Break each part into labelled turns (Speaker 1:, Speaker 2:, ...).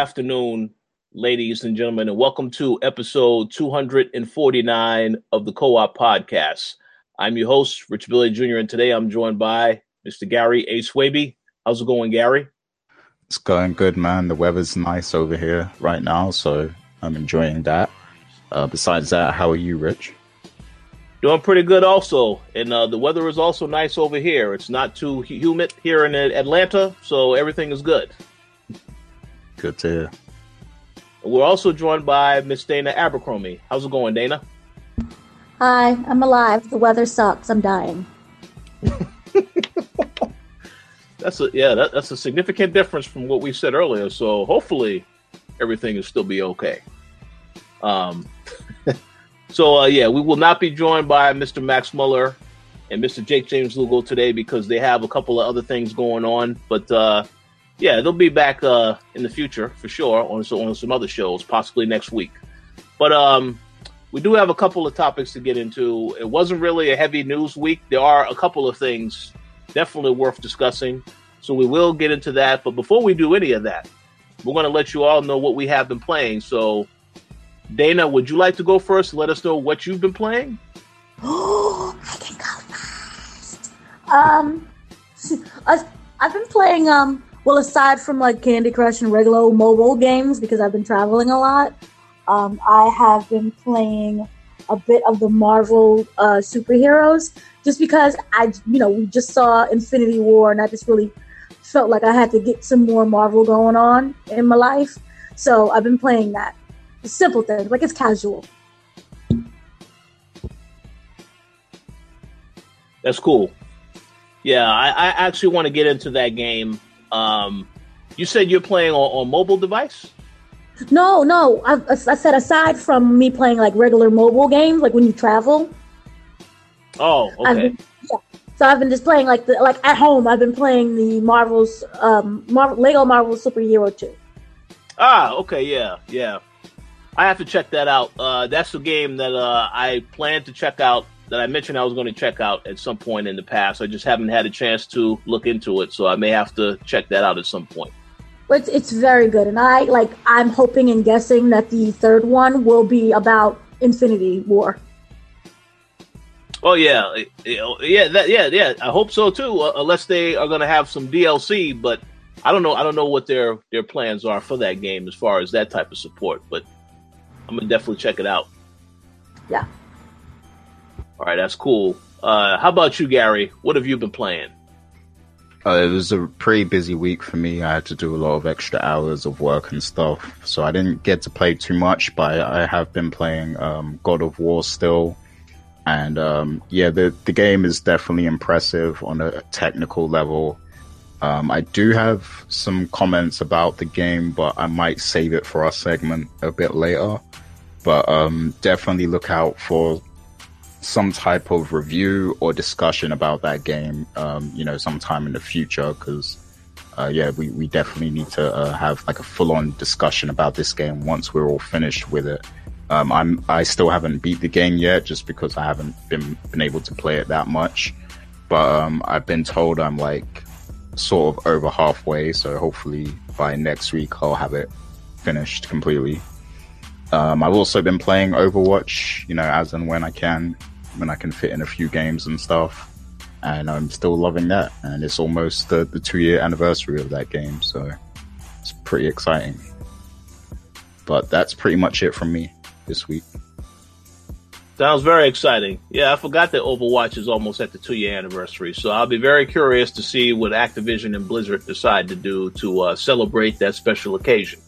Speaker 1: afternoon, ladies and gentlemen, and welcome to episode 249 of the Co op Podcast. I'm your host, Rich Billy Jr., and today I'm joined by Mr. Gary A. Swaby. How's it going, Gary?
Speaker 2: It's going good, man. The weather's nice over here right now, so I'm enjoying that. Uh, besides that, how are you, Rich?
Speaker 1: Doing pretty good, also. And uh, the weather is also nice over here. It's not too humid here in Atlanta, so everything is good.
Speaker 2: Good to hear.
Speaker 1: We're also joined by Miss Dana Abercrombie. How's it going, Dana?
Speaker 3: Hi, I'm alive. The weather sucks. I'm dying.
Speaker 1: that's a yeah, that, that's a significant difference from what we said earlier. So hopefully everything will still be okay. Um, so uh, yeah, we will not be joined by Mr. Max Muller and Mr. Jake James Lugo today because they have a couple of other things going on. But uh, yeah, they'll be back uh, in the future for sure on some, on some other shows, possibly next week. But um, we do have a couple of topics to get into. It wasn't really a heavy news week. There are a couple of things definitely worth discussing. So we will get into that. But before we do any of that, we're going to let you all know what we have been playing. So, Dana, would you like to go first? Let us know what you've been playing.
Speaker 3: Oh, I can go first. Um, I've been playing um well, aside from like Candy Crush and regular mobile games, because I've been traveling a lot, um, I have been playing a bit of the Marvel uh, superheroes just because I, you know, we just saw Infinity War and I just really felt like I had to get some more Marvel going on in my life. So I've been playing that. Simple things, like it's casual.
Speaker 1: That's cool. Yeah, I, I actually want to get into that game um, you said you're playing on, on mobile device.
Speaker 3: No, no. I, I said aside from me playing like regular mobile games, like when you travel.
Speaker 1: Oh, okay.
Speaker 3: Been, yeah. So I've been just playing like the like at home. I've been playing the Marvel's um Marvel Lego Marvel Superhero Two.
Speaker 1: Ah, okay, yeah, yeah. I have to check that out. Uh, that's the game that uh, I plan to check out that I mentioned I was going to check out at some point in the past. I just haven't had a chance to look into it, so I may have to check that out at some point.
Speaker 3: It's it's very good, and I like I'm hoping and guessing that the third one will be about Infinity War.
Speaker 1: Oh yeah, yeah, that, yeah, yeah. I hope so too. Uh, unless they are going to have some DLC, but I don't know. I don't know what their their plans are for that game as far as that type of support. But I'm gonna definitely check it out.
Speaker 3: Yeah.
Speaker 1: All right, that's cool. Uh, how about you, Gary? What have you been playing?
Speaker 2: Uh, it was a pretty busy week for me. I had to do a lot of extra hours of work and stuff, so I didn't get to play too much. But I have been playing um, God of War still, and um, yeah, the the game is definitely impressive on a technical level. Um, I do have some comments about the game, but I might save it for our segment a bit later. But um, definitely look out for some type of review or discussion about that game, um, you know, sometime in the future. Because, uh, yeah, we, we definitely need to uh, have like a full on discussion about this game once we're all finished with it. Um, I'm I still haven't beat the game yet, just because I haven't been been able to play it that much. But um, I've been told I'm like sort of over halfway, so hopefully by next week I'll have it finished completely. Um, I've also been playing Overwatch, you know, as and when I can when I can fit in a few games and stuff. And I'm still loving that. And it's almost the, the two year anniversary of that game. So it's pretty exciting. But that's pretty much it from me this week.
Speaker 1: Sounds very exciting. Yeah, I forgot that Overwatch is almost at the two year anniversary. So I'll be very curious to see what Activision and Blizzard decide to do to uh, celebrate that special occasion.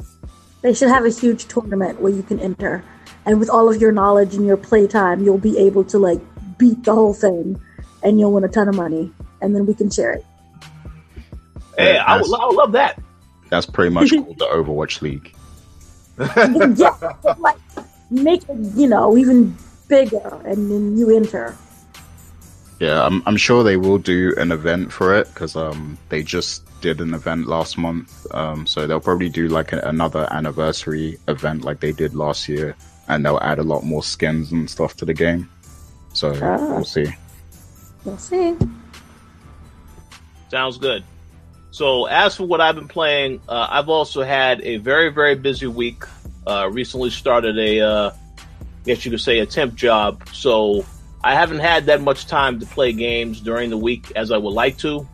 Speaker 3: They should have a huge tournament where you can enter and with all of your knowledge and your playtime, you'll be able to like beat the whole thing, and you'll win a ton of money, and then we can share it.
Speaker 1: Hey, I would, I would love that.
Speaker 2: That's pretty much called the Overwatch League.
Speaker 3: yeah, like make it, you know, even bigger, and then you enter.
Speaker 2: Yeah, I'm I'm sure they will do an event for it because um they just did an event last month. Um, so they'll probably do like a, another anniversary event like they did last year, and they'll add a lot more skins and stuff to the game. So
Speaker 3: Ah.
Speaker 2: we'll see.
Speaker 3: We'll see.
Speaker 1: Sounds good. So as for what I've been playing, uh, I've also had a very very busy week. Uh, recently started a, uh, I guess you could say, a temp job. So I haven't had that much time to play games during the week as I would like to.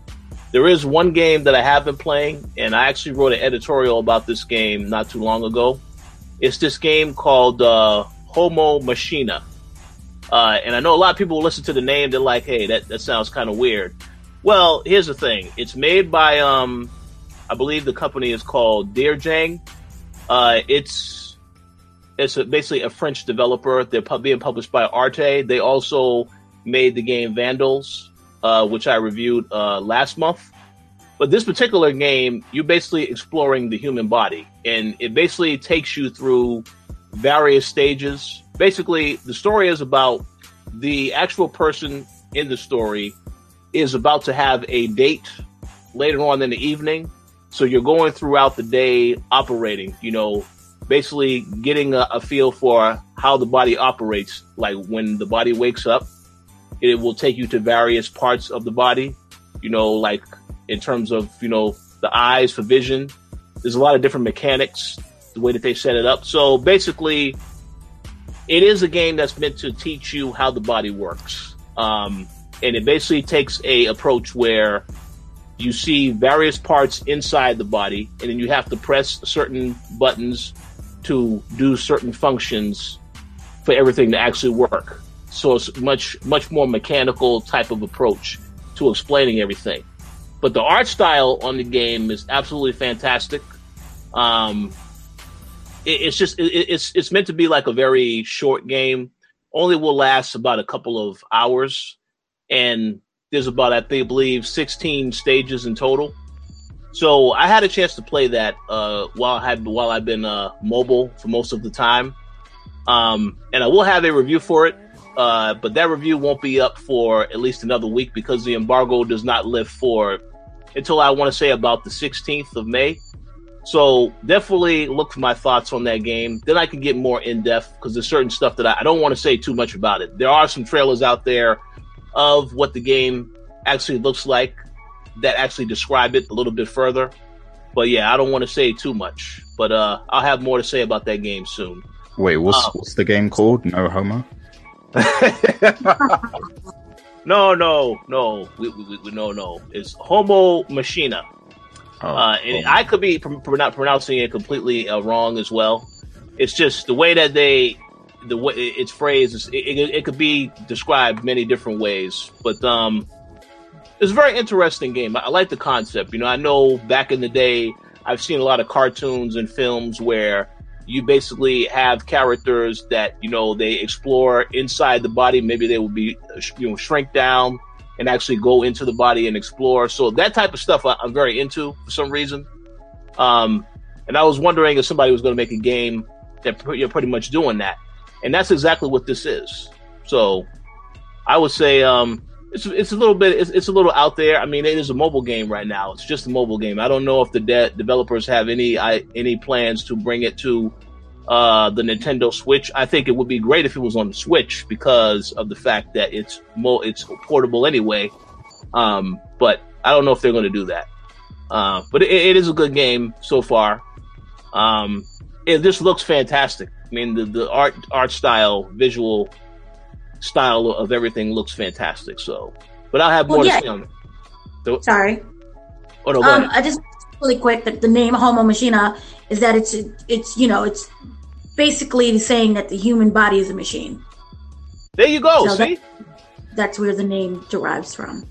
Speaker 1: There is one game that I have been playing, and I actually wrote an editorial about this game not too long ago. It's this game called uh, Homo Machina. Uh, and I know a lot of people listen to the name, they're like, hey, that, that sounds kind of weird. Well, here's the thing. It's made by, um, I believe the company is called Darjeeling. Uh, it's it's a, basically a French developer. They're pu- being published by Arte. They also made the game Vandals, uh, which I reviewed uh, last month. But this particular game, you're basically exploring the human body, and it basically takes you through various stages. Basically, the story is about the actual person in the story is about to have a date later on in the evening. So you're going throughout the day operating, you know, basically getting a, a feel for how the body operates. Like when the body wakes up, it will take you to various parts of the body, you know, like in terms of, you know, the eyes for vision. There's a lot of different mechanics, the way that they set it up. So basically, it is a game that's meant to teach you how the body works. Um, and it basically takes a approach where you see various parts inside the body, and then you have to press certain buttons to do certain functions for everything to actually work. So it's much much more mechanical type of approach to explaining everything. But the art style on the game is absolutely fantastic. Um, it, it's just it, it's it's meant to be like a very short game. Only will last about a couple of hours, and there's about I think, believe 16 stages in total. So I had a chance to play that uh, while I had while I've been uh, mobile for most of the time, um, and I will have a review for it. Uh, but that review won't be up for at least another week because the embargo does not lift for until I want to say about the 16th of May. So definitely look for my thoughts on that game. Then I can get more in depth because there's certain stuff that I, I don't want to say too much about it. There are some trailers out there of what the game actually looks like that actually describe it a little bit further. But yeah, I don't want to say too much. But uh, I'll have more to say about that game soon.
Speaker 2: Wait, what's
Speaker 1: Oh.
Speaker 2: what's the game called? No homo.
Speaker 1: no, no, no, we, we, we, no, no. It's Homo Machina.
Speaker 2: Oh,
Speaker 1: Uh, and
Speaker 2: oh.
Speaker 1: I could be pr- pr- not pronouncing it completely uh, wrong as well. It's just the way that they, the way it's phrased, it, it, it could be described many different ways. But um, it's a very interesting game. I, I like the concept. You know, I know back in the day, I've seen a lot of cartoons and films where you basically have characters that you know they explore inside the body. Maybe they will be you know shrink down and actually go into the body and explore. So that type of stuff I, I'm very into for some reason. Um, and I was wondering if somebody was going to make a game that you're pretty much doing that, and that's exactly what this is. So I would say um, it's it's a little bit it's, it's a little out there. I mean, it is a mobile game right now. It's just a mobile game. I don't know if the de- developers have any I, any plans to bring it to uh, the Nintendo Switch. I think it would be great if it was on the Switch because of the fact that it's mo- it's portable anyway. Um, but I don't know if they're going to do that. Uh, but it, it is a good game so far. Um, it just looks fantastic. I mean, the, the art art style, visual style of everything looks fantastic. So, but I'll have
Speaker 3: Well,
Speaker 1: more
Speaker 3: yeah.
Speaker 1: to say on it. So,
Speaker 3: Sorry.
Speaker 1: oh, no,
Speaker 3: Um. I just really quick that the name Homo Machina is that it's it's you know it's basically saying that the human body is a machine.
Speaker 1: There you go.
Speaker 3: so
Speaker 1: see,
Speaker 3: That's where the name derives from.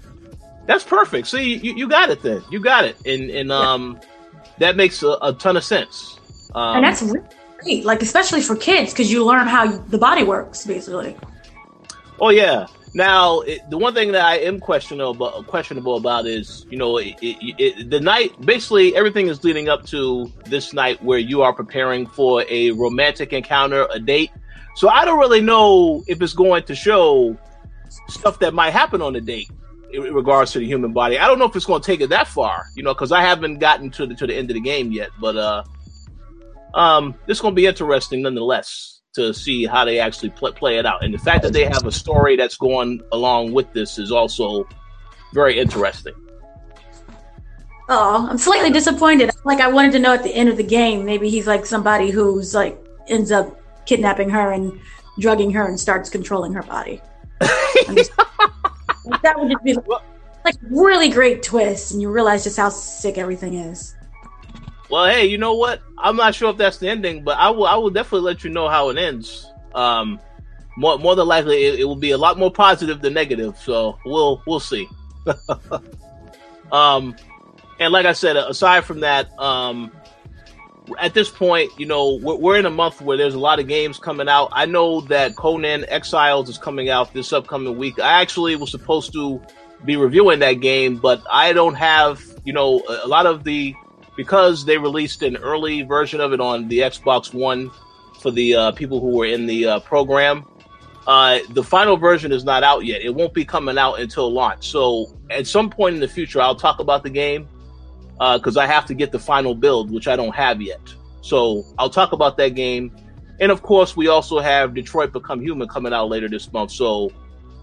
Speaker 1: that's perfect. See, you, you got it then. You got it, and and um, that makes a, a ton of sense. Um,
Speaker 3: and that's really great, like especially for kids because you learn how the body works basically.
Speaker 1: Oh yeah, Now, it, the one thing that I am questionable questionable about is, you know, it, it, the night. Basically, everything is leading up to this night where you are preparing for a romantic encounter, a date. So I don't really know if it's going to show stuff that might happen on the date in regards to the human body. I don't know if it's going to take it that far, you know, because I haven't gotten to the to the end of the game yet. But uh, um, it's going to be interesting nonetheless to see how they actually play, play it out. And the fact that they have a story that's going along with this is also very interesting.
Speaker 3: Oh, I'm slightly disappointed. Like I wanted to know at the end of the game, maybe he's like somebody who's like ends up kidnapping her and drugging her and starts controlling her body. Just, that would just be like, like really great twist, and you realize just how sick everything is.
Speaker 1: Well, hey, you know what? I'm not sure if that's the ending, but I will. I will definitely let you know how it ends. Um, more more than likely, it, it will be a lot more positive than negative. So we'll we'll see. um, and like I said, aside from that, um, at this point, you know, we're, we're, in a month where there's a lot of games coming out. I know that Conan Exiles is coming out this upcoming week. I actually was supposed to be reviewing that game, but I don't have, you know, a lot of the because they released an early version of it on the Xbox One for the uh, people who were in the uh, program. Uh, the final version is not out yet. It won't be coming out until launch. So at some point in the future, I'll talk about the game because uh, I have to get the final build, which I don't have yet. So I'll talk about that game. And of course, we also have Detroit Become Human coming out later this month. So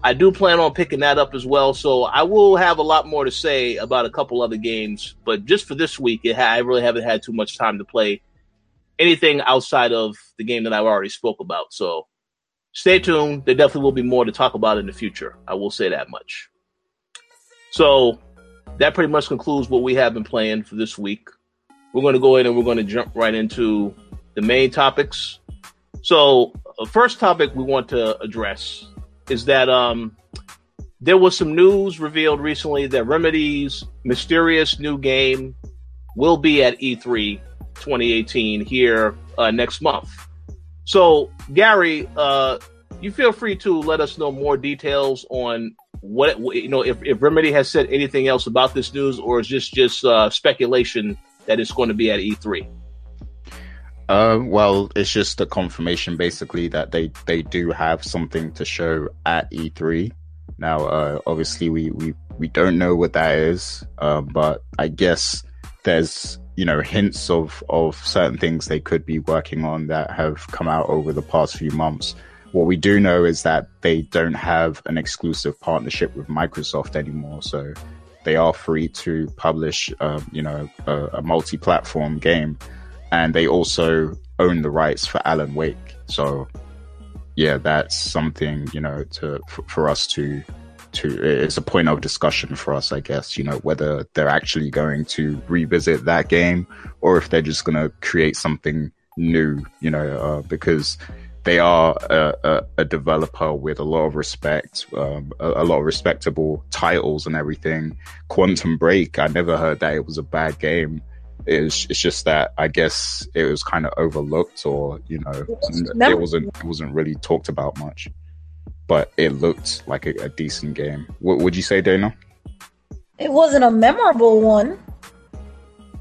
Speaker 1: I do plan on picking that up as well. So I will have a lot more to say about a couple other games. But just for this week, ha- I really haven't had too much time to play anything outside of the game that I've already spoke about. So stay tuned. There definitely will be more to talk about in the future. I will say that much. So that pretty much concludes what we have been playing for this week. We're going to go in and we're going to jump right into the main topics. So, the first topic we want to address is that um, there was some news revealed recently that Remedy's mysterious new game will be at E3 2018 here uh, next month. So, Gary, uh, you feel free to let us know more details on what you know if, if Remedy has said anything else about this news, or is this just uh, speculation that it's going to be at E3?
Speaker 2: Uh, well, it's just a confirmation, basically, that they they do have something to show at E3. Now, uh, obviously, we we we don't know what that is, uh, but I guess there's you know hints of of certain things they could be working on that have come out over the past few months. What we do know is that they don't have an exclusive partnership with Microsoft anymore, so they are free to publish, uh, you know, a, a, multi-platform game, and they also own the rights for Alan Wake. So, yeah, that's something you know to for, for us to to it's a point of discussion for us, I guess. You know whether they're actually going to revisit that game or if they're just going to create something new. You know, uh, because they are a, a, a, developer with a lot of respect, um, a, a, lot of respectable titles and everything. Quantum Break, I never heard that it was a bad game. It's, it's just that I guess it was kind of overlooked, or you know, it wasn't it wasn't really talked about much. But it looked like a, a decent game. What would you say, Dana?
Speaker 3: It wasn't a memorable one.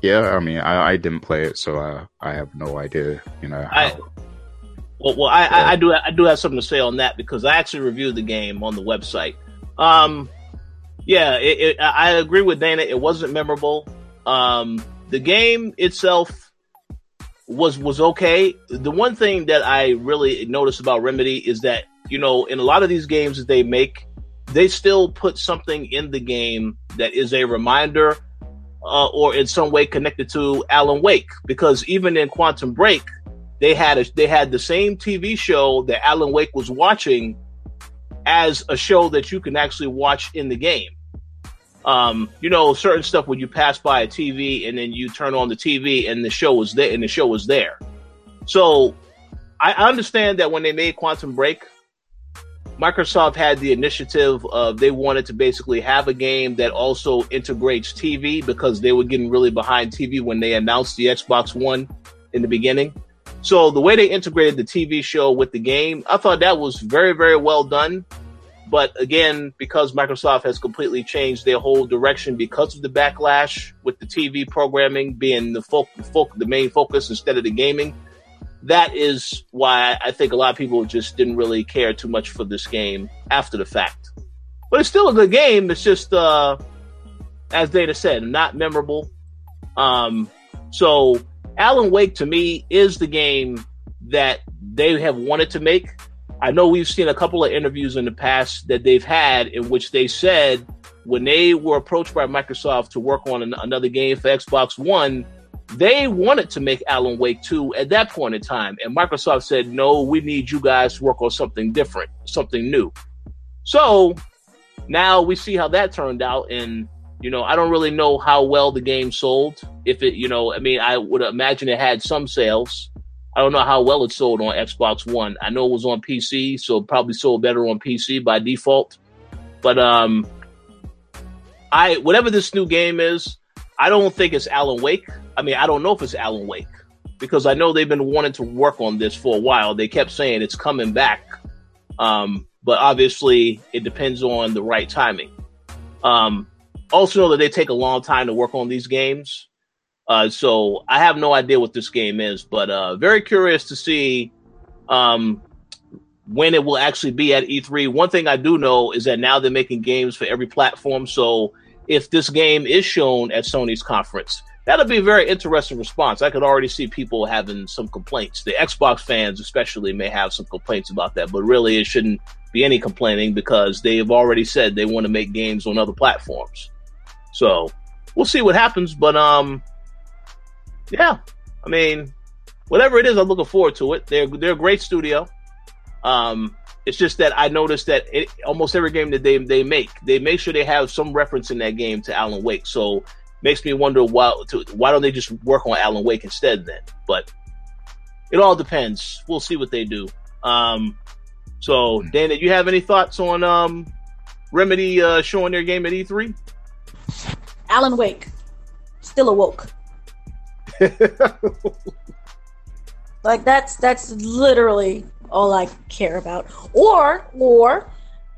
Speaker 2: Yeah, I mean, I, I didn't play it, so I I have no idea. You know, how,
Speaker 1: I, well, well, I, I, I, do I do have something to say on that because I actually reviewed the game on the website. Um, yeah, it, it, I agree with Dana. It wasn't memorable. Um, the game itself was was okay. The one thing that I really noticed about Remedy is that you know in a lot of these games that they make, they still put something in the game that is a reminder uh, or in some way connected to Alan Wake. Because even in Quantum Break, they had a, they had the same TV show that Alan Wake was watching as a show that you can actually watch in the game. Um, you know, certain stuff when you pass by a TV and then you turn on the TV and the show was there and the show was there. So I understand that when they made Quantum Break, Microsoft had the initiative of they wanted to basically have a game that also integrates TV because they were getting really behind TV when they announced the Xbox One in the beginning. So the way they integrated the TV show with the game, I thought that was very, very well done. But again, because Microsoft has completely changed their whole direction because of the backlash with the TV programming being the the main focus instead of the gaming, that is why I think a lot of people just didn't really care too much for this game after the fact. But it's still a good game. It's just, uh, as Dana said, not memorable. Um, so Alan Wake to me is the game that they have wanted to make. I know we've seen a couple of interviews in the past that they've had in which they said when they were approached by Microsoft to work on an, another game for Xbox One, they wanted to make Alan Wake 2 at that point in time. And Microsoft said, no, we need you guys to work on something different, something new. So now we see how that turned out. And, you know, I don't really know how well the game sold. If it, you know, I mean, I would imagine it had some sales. I don't know how well it sold on Xbox One. I know it was on PC, so probably sold better on PC by default. But um, I whatever this new game is, I don't think it's Alan Wake. I mean, I don't know if it's Alan Wake because I know they've been wanting to work on this for a while. They kept saying it's coming back, um, but obviously it depends on the right timing. Um, also know that they take a long time to work on these games. Uh, so I have no idea what this game is, but uh, very curious to see um, when it will actually be at E3. One thing I do know is that now they're making games for every platform. So if this game is shown at Sony's conference, that'll be a very interesting response. I could already see people having some complaints. The Xbox fans, especially, may have some complaints about that, but really it shouldn't be any complaining because they have already said they want to make games on other platforms. So we'll see what happens, but um yeah, I mean, whatever it is, I'm looking forward to it. They're they're a great studio. Um, it's just that I noticed that it, almost every game that they they make, they make sure they have some reference in that game to Alan Wake. So makes me wonder why to, why don't they just work on Alan Wake instead then? But it all depends. We'll see what they do. Um, so Dana, you have any thoughts on um, Remedy uh, showing their game at E3?
Speaker 3: Alan Wake, still awoke. like that's that's literally all I care about. Or or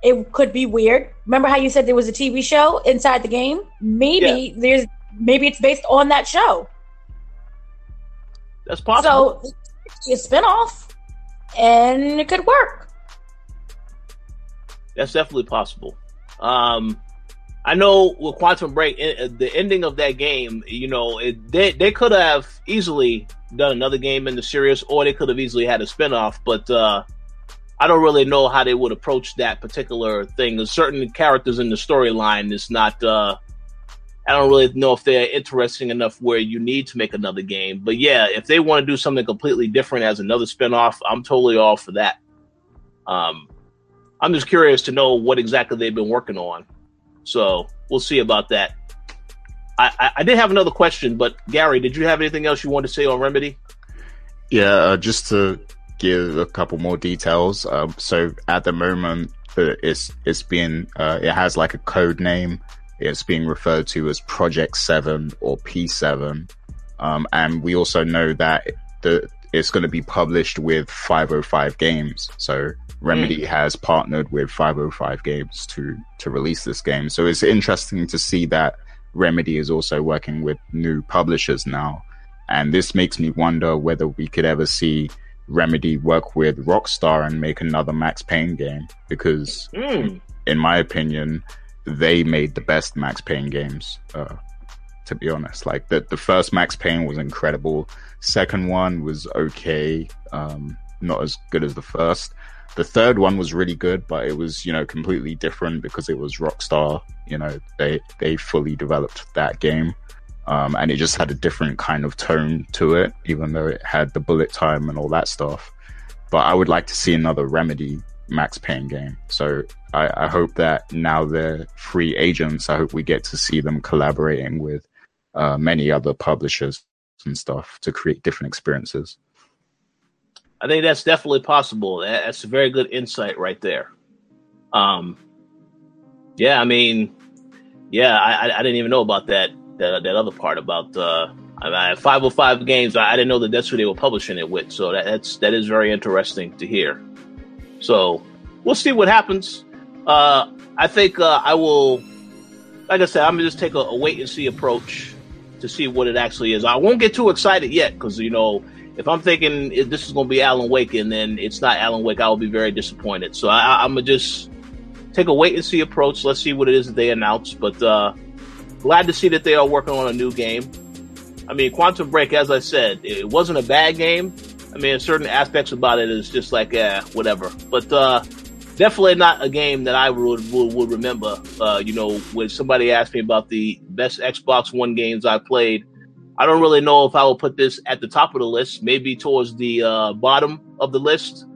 Speaker 3: it could be weird. Remember how you said there was a TV show inside the game? Maybe yeah. there's maybe it's based on that show.
Speaker 1: That's possible.
Speaker 3: So it's a spinoff and it could work.
Speaker 1: That's definitely possible. Um I know with Quantum Break, the ending of that game, you know, it, they they could have easily done another game in the series, or they could have easily had a spinoff. But uh, I don't really know how they would approach that particular thing. Certain characters in the storyline is not. Uh, I don't really know if they're interesting enough where you need to make another game. But yeah, if they want to do something completely different as another spinoff, I'm totally all for that. Um, I'm just curious to know what exactly they've been working on. So we'll see about that. I, I, I, did have another question, but Gary, did you have anything else you wanted to say on Remedy?
Speaker 2: Yeah, uh, just to give a couple more details. Um, so at the moment, uh, it's it's being uh, it has like a code name. It's being referred to as Project Seven or P Seven, um, and we also know that the it's going to be published with 505 Games. So Remedy mm. has partnered with 505 Games to to release this game. So it's interesting to see that Remedy is also working with new publishers now. And this makes me wonder whether we could ever see Remedy work with Rockstar and make another Max Payne game because mm. in my opinion, they made the best Max Payne games. Uh, to be honest, like the the first Max Payne was incredible. Second one was okay, um, not as good as the first. The third one was really good, but it was, you know, completely different because it was Rockstar. You know, they they fully developed that game. Um, and it just had a different kind of tone to it, even though it had the bullet time and all that stuff. But I would like to see another Remedy Max Payne game. So I, I hope that now they're free agents, I hope we get to see them collaborating with uh, many other publishers and stuff to create different experiences.
Speaker 1: I think that's definitely possible. That's a very good insight right there. Um, yeah, I mean, yeah, I, I didn't even know about that that, that other part about uh, I 505 games. I, I didn't know that that's who they were publishing it with. So that, that's that is very interesting to hear. So we'll see what happens. Uh, I think uh, I will. Like I said, I'm gonna just take a, a wait and see approach to see what it actually is. I won't get too excited yet because you know if I'm thinking if this is going to be Alan Wake and then it's not Alan Wake, I will be very disappointed. So I, am gonna just take a wait and see approach. Let's see what it is that they announce. But uh, glad to see that they are working on a new game. I mean, Quantum Break, as I said, it wasn't a bad game. I mean, certain aspects about it is just like, eh, whatever. But uh, definitely not a game that I would would, would remember. Uh, you know, when somebody asked me about the best Xbox One games I played, I don't really know if I will put this at the top of the list, maybe towards the uh, bottom of the list,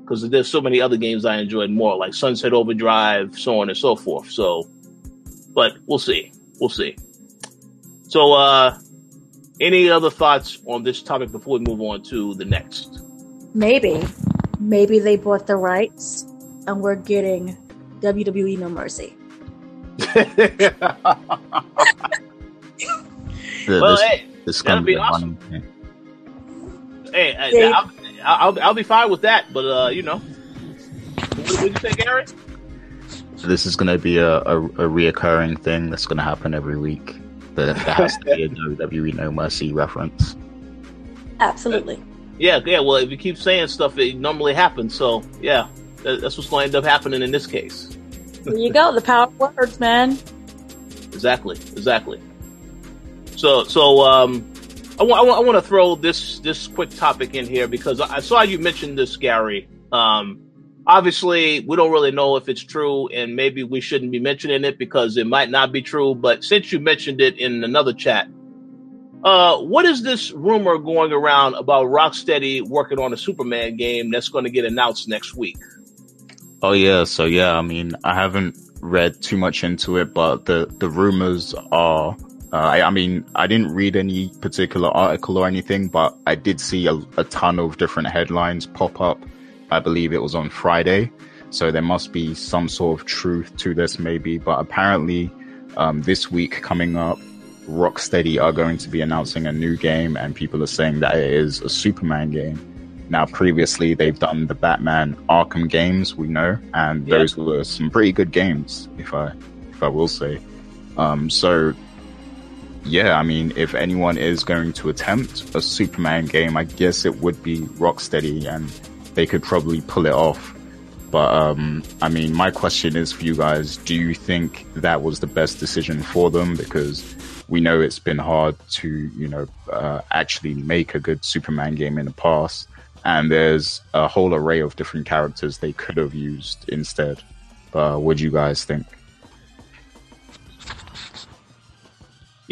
Speaker 1: because there's so many other games I enjoyed more, like Sunset Overdrive, so on and so forth. So, but we'll see. We'll see. So, uh, any other thoughts on this topic before we move on to the next?
Speaker 3: Maybe. Maybe they bought the rights and we're getting WWE No Mercy.
Speaker 1: well, this, hey, this that'd be awesome. Hey, hey I'll, I'll, I'll, be fine with that, but uh, you know, what did you say, Gary?
Speaker 2: This is going to be a, a, a reoccurring thing that's going to happen every week. That there has to be a WWE No Mercy reference.
Speaker 3: Absolutely.
Speaker 1: Yeah, yeah. Well, if you keep saying stuff, it normally happens. So, yeah, that's what's going to end up happening in this case.
Speaker 3: There you go. The power of words, man.
Speaker 1: Exactly. Exactly. So, so um, I want I want to throw this this quick topic in here because I saw you mention this, Gary. Um, obviously, we don't really know if it's true, and maybe we shouldn't be mentioning it because it might not be true. But since you mentioned it in another chat, uh, what is this rumor going around about Rocksteady working on a Superman game that's going to get announced next week?
Speaker 2: Oh yeah, so yeah, I mean, I haven't read too much into it, but the the rumors are uh, I, I, mean, I didn't read any particular article or anything, but I did see a, a, ton of different headlines pop up. I believe it was on Friday. So there must be some sort of truth to this, maybe. But apparently, um, this week coming up, Rocksteady are going to be announcing a new game, and people are saying that it is a Superman game. Now, previously, they've done the Batman Arkham games, we know, and yeah. those were some pretty good games, if I if I will say. Um, so yeah, I mean, if anyone is going to attempt a Superman game, I guess it would be Rocksteady and they could probably pull it off. But, um, I mean, my question is for you guys, do you think that was the best decision for them? Because we know it's been hard to, you know, uh, actually make a good Superman game in the past. And there's a whole array of different characters they could have used instead. Uh, what do you guys think?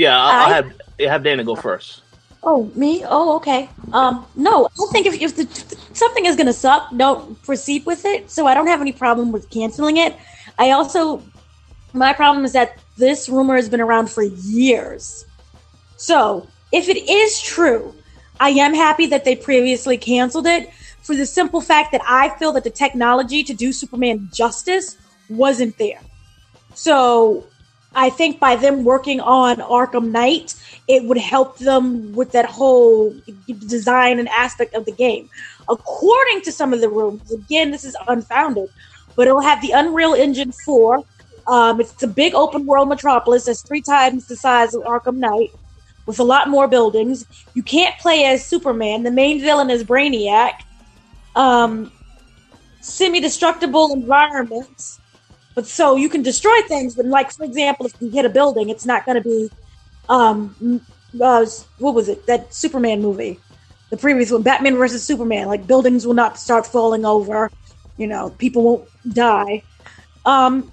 Speaker 1: Yeah, I'll, I'll have have Dana go first.
Speaker 3: Oh, me? Oh, okay. Um, no, I don't think if, if the, something is going to suck, don't proceed with it. So I don't have any problem with canceling it. I also, my problem is that this rumor has been around for years. So if it is true, I am happy that they previously canceled it for the simple fact that I feel that the technology to do Superman justice wasn't there. So I think by them working on Arkham Knight, it would help them with that whole design and aspect of the game. According to some of the rumors, again, this is unfounded, but it'll have the Unreal Engine 4. Um, it's a big open world metropolis that's three times the size of Arkham Knight with a lot more buildings. You can't play as Superman. The main villain is Brainiac. Um, semi destructible environments but so you can destroy things, but like for example, if you hit a building, it's not going to be, um, uh, what was it? That Superman movie, the previous one, Batman versus Superman. Like buildings will not start falling over, you know, people won't die. Um,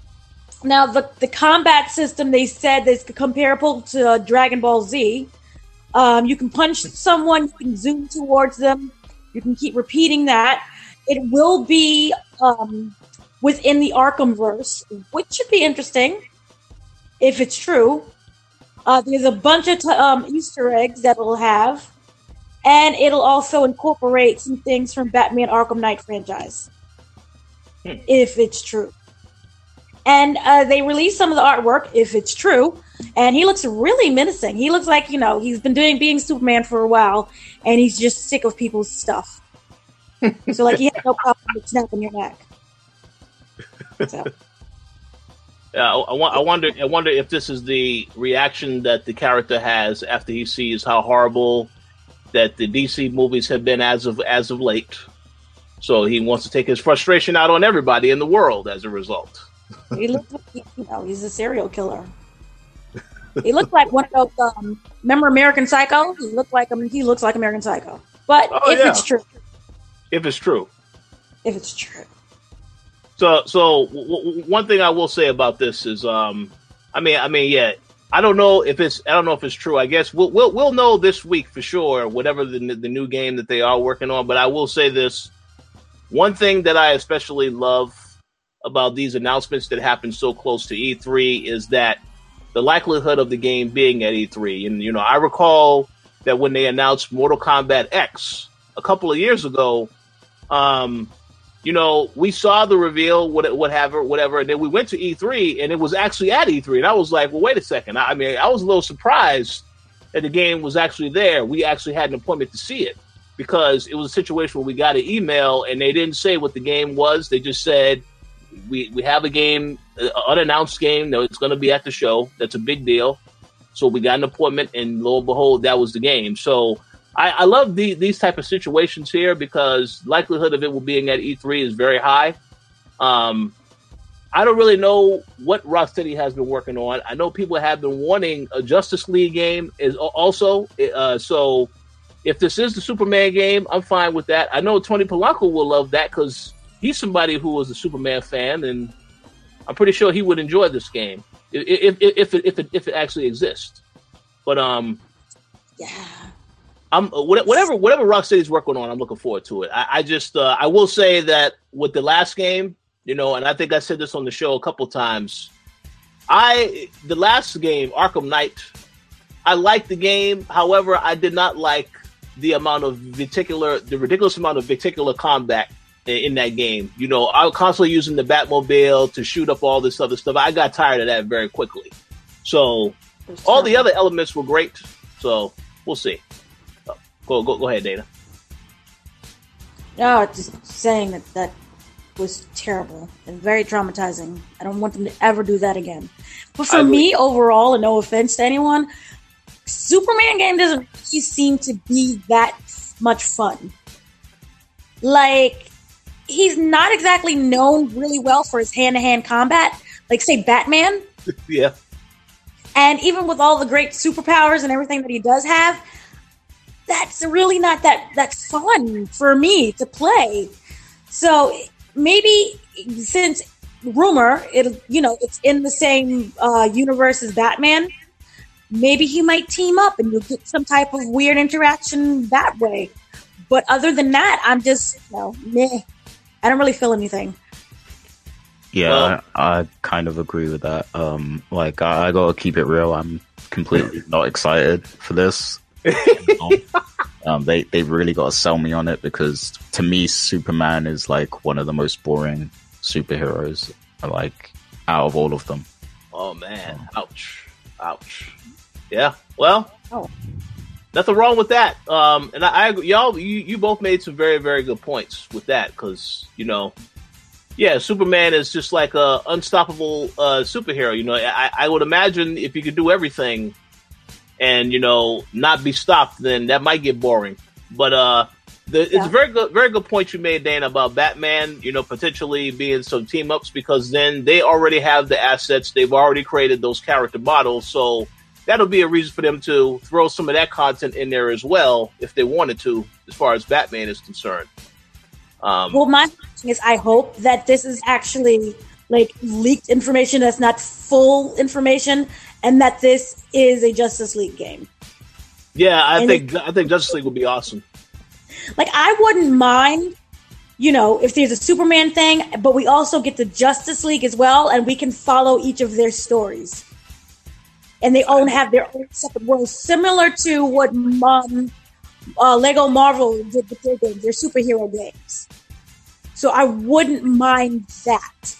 Speaker 3: now the the combat system they said is comparable to uh, Dragon Ball Z. Um, you can punch someone, you can zoom towards them, you can keep repeating that. It will be um, within the Arkhamverse, which should be interesting if it's true. Uh, there's a bunch of t- um, Easter eggs that it'll have, and it'll also incorporate some things from Batman Arkham Knight franchise, hmm. if it's true. And uh, they released some of the artwork, if it's true, and he looks really menacing. He looks like you know he's been doing being Superman for a while, and he's just sick of people's stuff. so like he has no problem snapping your neck. So
Speaker 1: Yeah, I, I, I wonder. I wonder if this is the reaction that the character has after he sees how horrible that the DC movies have been as of as of late. So he wants to take his frustration out on everybody in the world as a result.
Speaker 3: He looks like you know he's a serial killer. He looks like one of those. Um, remember American Psycho? He looked like him. He looks like American Psycho. But
Speaker 1: Oh,
Speaker 3: if
Speaker 1: yeah.
Speaker 3: it's true,
Speaker 1: If it's true.
Speaker 3: if it's true,
Speaker 1: So, so w- w- one thing I will say about this is, um, I mean, I mean, yeah, I don't know if it's, I don't know if it's true. I guess we'll we'll, we'll know this week for sure, whatever the the new game that they are working on. But I will say this: one thing that I especially love about these announcements that happen so close to E3 is that the likelihood of the game being at E3. And you know, I recall that when they announced Mortal Kombat X a couple of years ago. Um, you know, we saw the reveal, what, whatever, whatever, and then we went to E3, and it was actually at E3, and I was like, well, wait a second. I, mean, I was a little surprised that the game was actually there. We actually had an appointment to see it because it was a situation where we got an email, and they didn't say what the game was. They just said we we have a game, an unannounced game. No, it's going to be at the show. That's a big deal. So we got an appointment, and lo and behold, that was the game. So I, I love the, these type of situations here because likelihood of it being at E3 is very high. Um, I don't really know what Rocksteady has been working on. I know people have been wanting a Justice League game is also uh, so. If this is the Superman game, I'm fine with that. I know Tony Polanco will love that because he's somebody who was a Superman fan, and I'm pretty sure he would enjoy this game if if if it, if it, if it actually exists. But um,
Speaker 3: yeah.
Speaker 1: I'm whatever whatever Rocksteady's working on. I'm looking forward to it. I, I just uh, I will say that with the last game, you know, and I think I said this on the show a couple times. I the last game, Arkham Knight, I liked the game. However, I did not like the amount of particular the ridiculous amount of particular combat in, in that game. You know, I was constantly using the Batmobile to shoot up all this other stuff. I got tired of that very quickly. So all the other elements were great. So we'll see. Go go go ahead, Dana.
Speaker 3: No, just saying that that was terrible and very traumatizing. I don't want them to ever do that again. But for me, overall, and no offense to anyone, Superman game doesn't really seem to be that much fun. Like, he's not exactly known really well for his hand to hand combat, like, say, Batman.
Speaker 1: Yeah.
Speaker 3: And even with all the great superpowers and everything that he does have, that's really not that that fun for me to play. So maybe since rumor, it you know it's in the same uh, universe as Batman, maybe he might team up and you'll get some type of weird interaction that way. But other than that, I'm just you know meh. I don't really feel anything.
Speaker 2: Yeah,
Speaker 1: Well-
Speaker 2: I, I kind of agree with that. Um, like I, I gotta keep it real. I'm completely not excited for this. um, they they really got to sell me on it because to me, Superman is like one of the most boring superheroes. Like out of all of them.
Speaker 1: Oh man. Ouch. Ouch. Yeah. Well.
Speaker 3: Oh.
Speaker 1: Nothing wrong with that. Um, and I, I agree- y'all, you, you both made some very, very good points with that because you know, yeah, Superman is just like a unstoppable uh, superhero. You know, I, I would imagine if you could do everything and you know not be stopped, then that might get boring. But uh, the, it's a very good, very good point you made, Dan, about Batman. You know, potentially being some team ups because then they already have the assets. They've already created those character models, so that'll be a reason for them to throw some of that content in there as well if they wanted to, as far as Batman is concerned. Um,
Speaker 3: Well, my thing is, I hope that this is actually like leaked information that's not full information, and that this is a Justice League game.
Speaker 1: yeah, I
Speaker 3: and
Speaker 1: think I think Justice League would be awesome.
Speaker 3: Like, I wouldn't mind, you know, if there's a Superman thing, but we also get the Justice League as well, and we can follow each of their stories. And they own have their own separate worlds, similar to what um, uh, Lego Marvel did with their games, their superhero games. So I wouldn't mind that.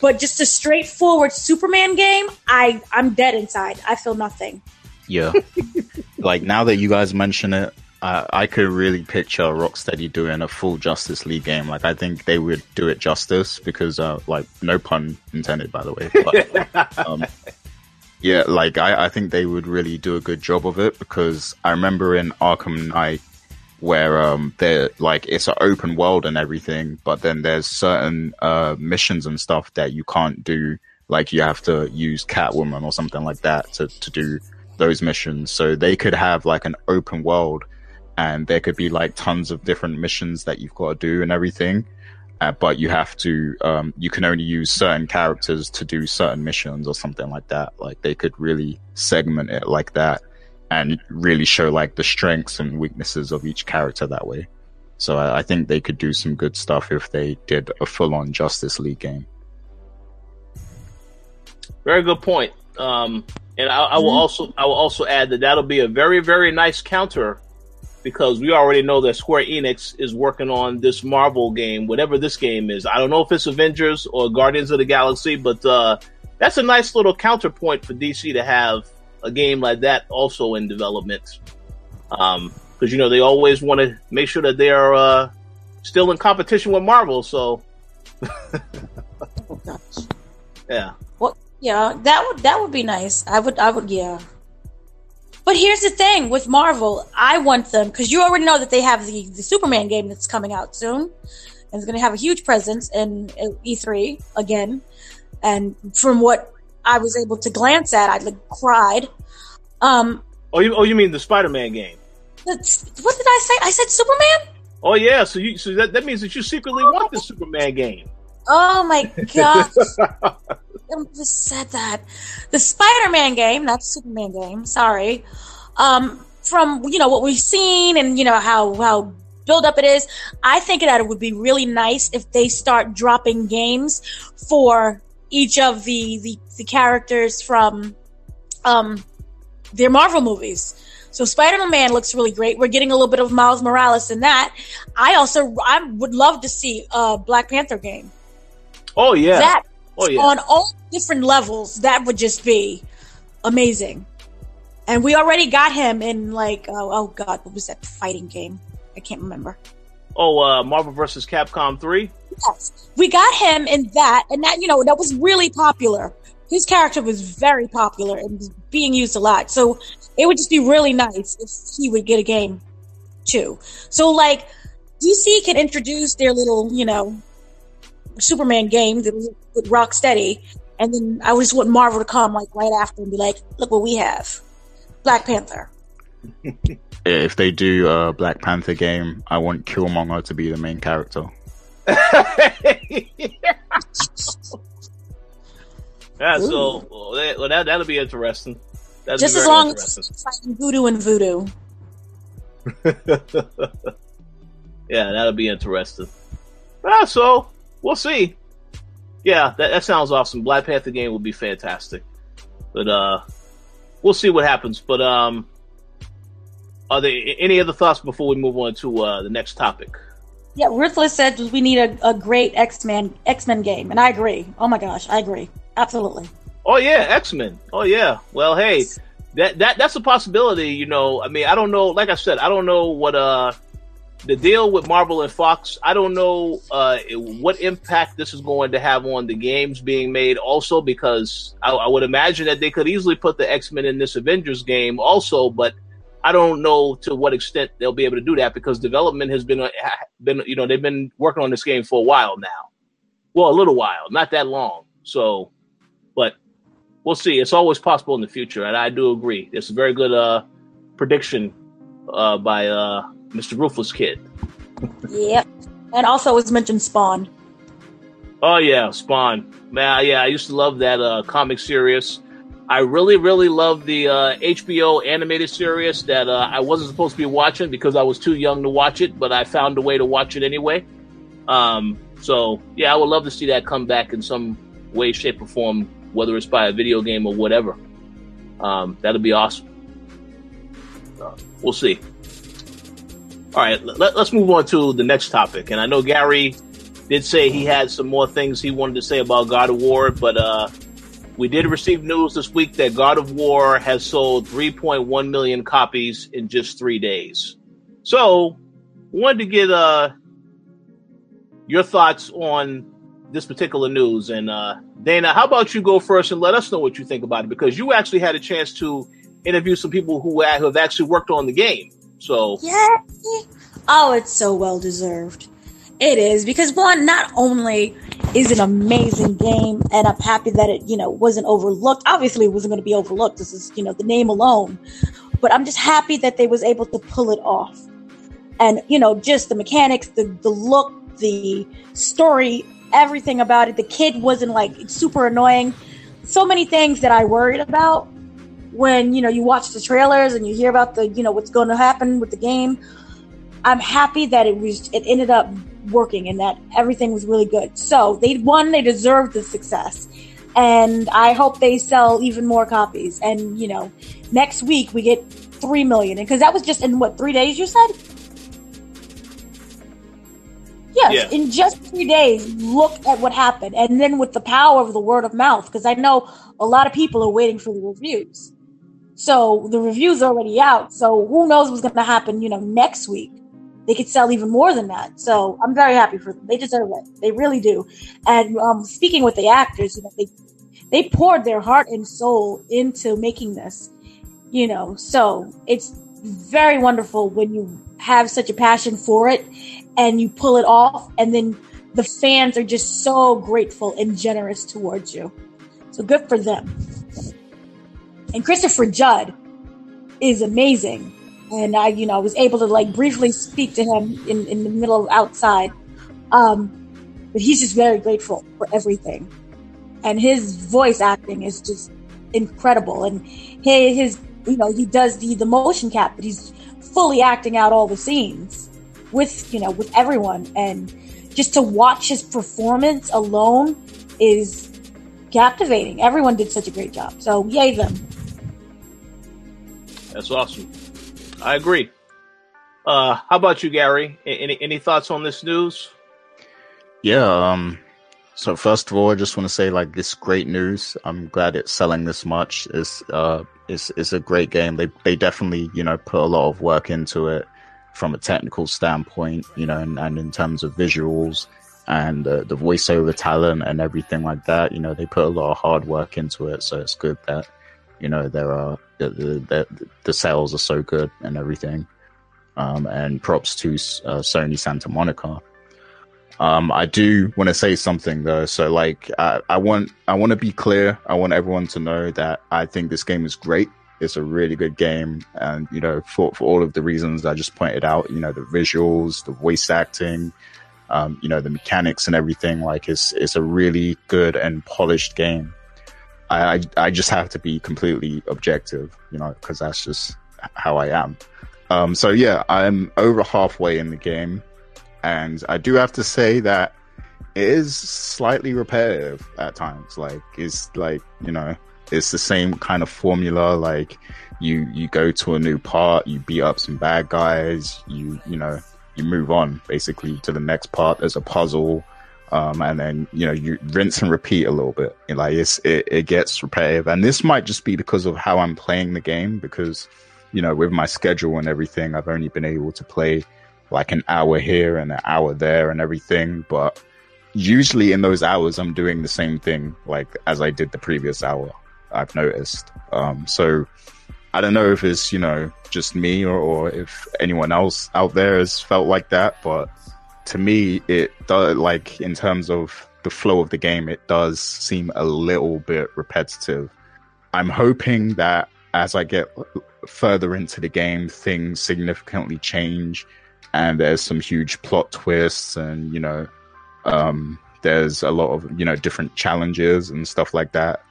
Speaker 3: But just a straightforward Superman game, I I'm dead inside. I feel nothing.
Speaker 2: Yeah. like now that you guys mention it, I, I could really picture Rocksteady doing a full Justice League game. Like, I think they would do it justice because, uh, like, no pun intended, by the way. But, um, yeah, like, I, I think they would really do a good job of it because I remember in Arkham Knight where um they're like it's an open world and everything, but then there's certain uh missions and stuff that you can't do. Like you have to use Catwoman or something like that to to do those missions. So they could have like an open world, and there could be like tons of different missions that you've got to do and everything. Uh, but you have to um you can only use certain characters to do certain missions or something like that. Like they could really segment it like that and really show like the strengths and weaknesses of each character that way. So I, I think they could do some good stuff if they did a full on Justice League game.
Speaker 1: Very good point. Um, and I, I will also I will also add that that'll be a very very nice counter because we already know that Square Enix is working on this Marvel game, whatever this game is. I don't know if it's Avengers or Guardians of the Galaxy, but uh, that's a nice little counterpoint for DC to have a game like that also in development. Um, because you know they always want to make sure that they are uh, still in competition with Marvel. So,
Speaker 3: Oh
Speaker 1: yeah,
Speaker 3: Well, yeah, that would that would be nice. I would, I would, yeah. But here's the thing with Marvel, I want them because you already know that they have the the Superman game that's coming out soon, and it's going to have a huge presence in E3 again. And from what I was able to glance at, I like cried. Um,
Speaker 1: oh you oh you mean the Spider-Man game?
Speaker 3: what did I say? I said Superman.
Speaker 1: Oh yeah, so you so that, that means that you secretly want the Superman game.
Speaker 3: Oh my gosh. I just said that. The Spider-Man game, not the Superman game, sorry. Um, from, you know, what we've seen and, you know, how, how build up it is, I think that it would be really nice if they start dropping games for each of the, the, the characters from, um, their Marvel movies. So Spider-Man looks really great. We're getting a little bit of Miles Morales in that. I also, I would love to see a Black Panther game.
Speaker 1: Oh yeah,
Speaker 3: That
Speaker 1: oh yeah.
Speaker 3: on all different levels, that would just be amazing. And we already got him in like oh, oh god, what was that fighting game? I can't remember.
Speaker 1: Oh, uh, Marvel vs. Capcom three.
Speaker 3: Yes, we got him in that, and that you know that was really popular. His character was very popular and being used a lot. So it would just be really nice if he would get a game too. So like DC can introduce their little you know Superman game with Rocksteady, and then I just want Marvel to come like right after and be like, look what we have, Black Panther.
Speaker 2: If they do a Black Panther game, I want Killmonger to be the main character.
Speaker 1: yeah, so well, that, well, that that'll be interesting. That'll
Speaker 3: Just
Speaker 1: be
Speaker 3: as long as fighting voodoo and voodoo.
Speaker 1: yeah, that'll be interesting. Ah, so we'll see. Yeah, that, that sounds awesome. Black Panther game will be fantastic, but uh, we'll see what happens. But um, are there any other thoughts before we move on to uh, the next topic?
Speaker 3: Yeah, Ruthless said we need a, a great X Men X Men game, and I agree. Oh my gosh, I agree. Absolutely.
Speaker 1: Oh yeah, X Men. Oh yeah. Well, hey, that that that's a possibility. You know, I mean, I don't know. Like I said, I don't know what uh the deal with Marvel and Fox. I don't know uh what impact this is going to have on the games being made. Also, because I, I would imagine that they could easily put the X Men in this Avengers game. Also, but I don't know to what extent they'll be able to do that because development has been ha- been you know they've been working on this game for a while now. Well, a little while, not that long. So, but we'll see. It's always possible in the future, and I do agree. It's a very good uh, prediction uh, by uh, Mr. Ruthless Kid.
Speaker 3: Yep. And also, it was mentioned Spawn.
Speaker 1: Oh yeah, Spawn. Man, yeah, I used to love that uh, comic series. I really, really love the uh, HBO animated series that uh, I wasn't supposed to be watching because I was too young to watch it, but I found a way to watch it anyway. Um, so yeah, I would love to see that come back in some way, shape, or form, whether it's by a video game or whatever. Um, that'll be awesome. Uh, we'll see. All right, let, us move on to the next topic. And I know Gary did say he had some more things he wanted to say about God of War, but uh, we did receive news this week that God of War has sold 3.1 million copies in just three days. So, wanted to get uh your thoughts on this particular news. And uh Dana, how about you go first and let us know what you think about it because you actually had a chance to interview some people who, who have actually worked on the game. So
Speaker 3: yeah, oh, it's so well deserved. It is because one, not only is an amazing game, and I'm happy that it, you know, wasn't overlooked. Obviously, it wasn't going to be overlooked. This is, you know, the name alone, but I'm just happy that they was able to pull it off, and you know, just the mechanics, the the look, the story, everything about it. The kid wasn't like super annoying. So many things that I worried about when you know you watch the trailers and you hear about the you know what's going to happen with the game. I'm happy that it was it ended up working and that everything was really good. So they won, they deserved the success. And I hope they sell even more copies. And, you know, next week we get 3 million. Because that was just in what, three days you said? Yes, yeah. in just three days, look at what happened. And then with the power of the word of mouth, because I know a lot of people are waiting for the reviews. So the reviews are already out. So who knows what's going to happen, you know, next week they could sell even more than that. So I'm very happy for them. They deserve it. They really do. And um, speaking with the actors, you know, they they poured their heart and soul into making this. You know, so it's very wonderful when you have such a passion for it and you pull it off, and then the fans are just so grateful and generous towards you. So good for them. And Christopher Judge is amazing and I, you know, was able to like briefly speak to him in, in the middle of outside. Um, but he's just very grateful for everything. And his voice acting is just incredible. And his, his you know, he does the, the motion cap, but he's fully acting out all the scenes with, you know, with everyone. And just to watch his performance alone is captivating. Everyone did such a great job. So yay them.
Speaker 1: That's awesome. I agree. Uh, how about you, Gary? Any any thoughts on this news?
Speaker 2: Yeah. Um. So first of all, I just want to say like this great news. I'm glad it's selling this much. It's uh, it's it's a great game. They they definitely you know put a lot of work into it from a technical standpoint, you know, and, and in terms of visuals and uh, the voiceover talent and everything like that. You know, they put a lot of hard work into it, so it's good that you know there are the the, the sales are so good and everything. Um, and props to uh, Sony Santa Monica. Um, I do want to say something though. So like, I, I want, I want to be clear. I want everyone to know that I think this game is great. It's a really good game. And, you know, for, for all of the reasons I just pointed out, you know, the visuals, the voice acting, um, you know, the mechanics and everything, like it's, it's a really good and polished game. I, I just have to be completely objective, you know, because that's just how I am. Um, so yeah, I'm over halfway in the game, and I do have to say that it is slightly repetitive at times. Like it's like you know, it's the same kind of formula. Like you you go to a new part, you beat up some bad guys, you you know, you move on basically to the next part. There's a puzzle um, and then, you know, you rinse and repeat a little bit. Like it's, it, it gets repetitive. And this might just be because of how I'm playing the game because, you know, with my schedule and everything, I've only been able to play like an hour here and an hour there and everything. But usually in those hours, I'm doing the same thing like as I did the previous hour. I've noticed. Um, so I don't know if it's, you know, just me or, or if anyone else out there has felt like that, but to me, it does like in terms of the flow of the game, it does seem a little bit repetitive. I'm hoping that as I get further into the game, things significantly change and there's some huge plot twists and, you know, um, there's a lot of, you know, different challenges and stuff like that.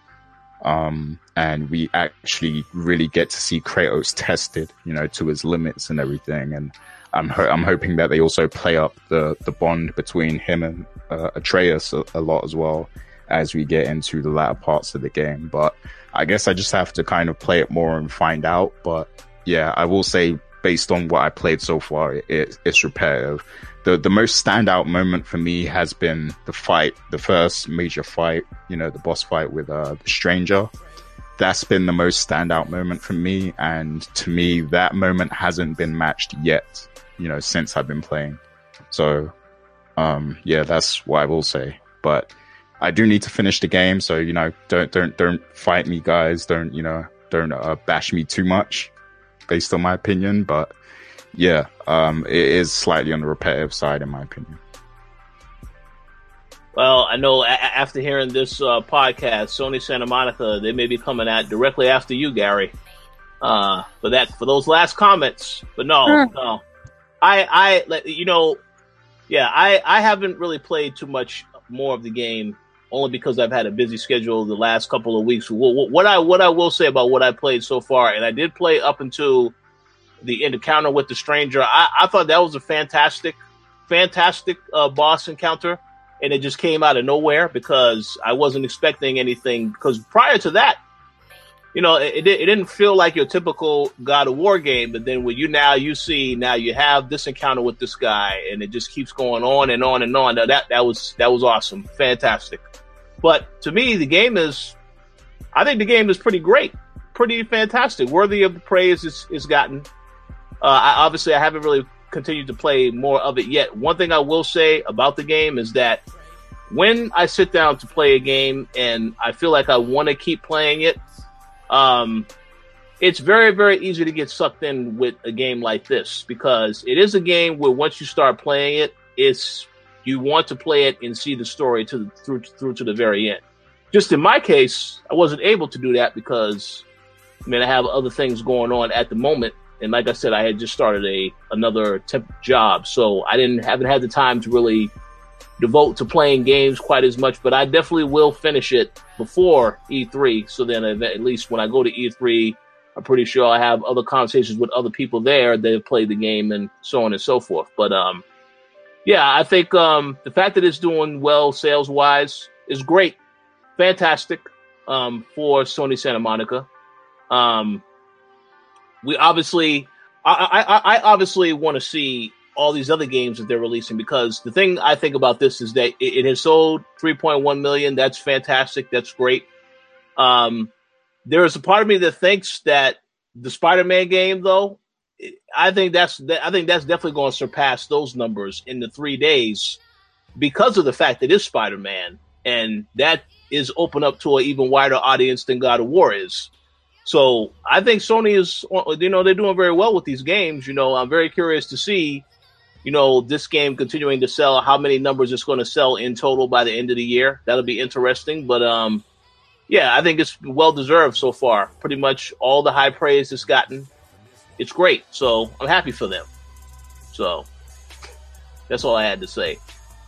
Speaker 2: Um, and we actually really get to see Kratos tested, you know, to his limits and everything. And I'm ho- I'm hoping that they also play up the the bond between him and uh, Atreus a, a, lot as well as we get into the latter parts of the game. But I guess I just have to kind of play it more and find out. But yeah, I will say based on what I played so far, it, it's repetitive. The the most standout moment for me has been the fight, the first major fight, you know, the boss fight with uh, the stranger that's been the most standout moment for me. And to me, that moment hasn't been matched yet, you know, since I've been playing. So, um, yeah, that's what I will say. But I do need to finish the game. So, you know, don't, don't, don't fight me, guys. Don't, you know, don't uh, bash me too much based on my opinion. But yeah, um, it is slightly on the repetitive side, in my opinion.
Speaker 1: Well, I know a- after hearing this uh, podcast, Sony Santa Monica, they may be coming at directly after you, Gary, uh, for that for those last comments. But no, no, I, I, you know, yeah, I, I haven't really played too much more of the game, only because I've had a busy schedule the last couple of weeks. What, what I, what I will say about what I played so far, and I did play up until the encounter with the stranger. I, I thought that was a fantastic, fantastic uh, boss encounter and it just came out of nowhere because I wasn't expecting anything. Because prior to that, you know, it, it didn't feel like your typical God of War game. But then when you now you see now you have this encounter with this guy, and it just keeps going on and on and on. Now that that was that was awesome, fantastic. But to me, the game is, I think the game is pretty great, pretty fantastic, worthy of the praise it's, it's gotten. Uh, I, obviously, I haven't really continued to play more of it yet. One thing I will say about the game is that when I sit down to play a game and I feel like I want to keep playing it, um, it's very, very easy to get sucked in with a game like this because it is a game where once you start playing it, it's you want to play it and see the story to the, through through to the very end. Just in my case, I wasn't able to do that because I mean I have other things going on at the moment and like I said, I had just started a another temp job, so I didn't haven't had the time to really devote to playing games quite as much. But I definitely will finish it before E3. So then, at least when I go to E3, I'm pretty sure I have other conversations with other people there that have played the game and so on and so forth. But um, yeah, I think um, the fact that it's doing well sales wise is great, fantastic um, for Sony Santa Monica. Um, we obviously, I, I, I obviously want to see all these other games that they're releasing because the thing I think about this is that it, it has sold 3.1 million. That's fantastic. That's great. Um, there is a part of me that thinks that the Spider-Man game, though, I think that's I think that's definitely going to surpass those numbers in the three days because of the fact that it's Spider-Man, and that is open up to an even wider audience than God of War is. So I think Sony is, you know, they're doing very well with these games. You know, I'm very curious to see, you know, this game continuing to sell, how many numbers it's going to sell in total by the end of the year. That'll be interesting. But um, yeah, I think it's well deserved so far. Pretty much all the high praise it's gotten. It's great. So I'm happy for them. So that's all I had to say.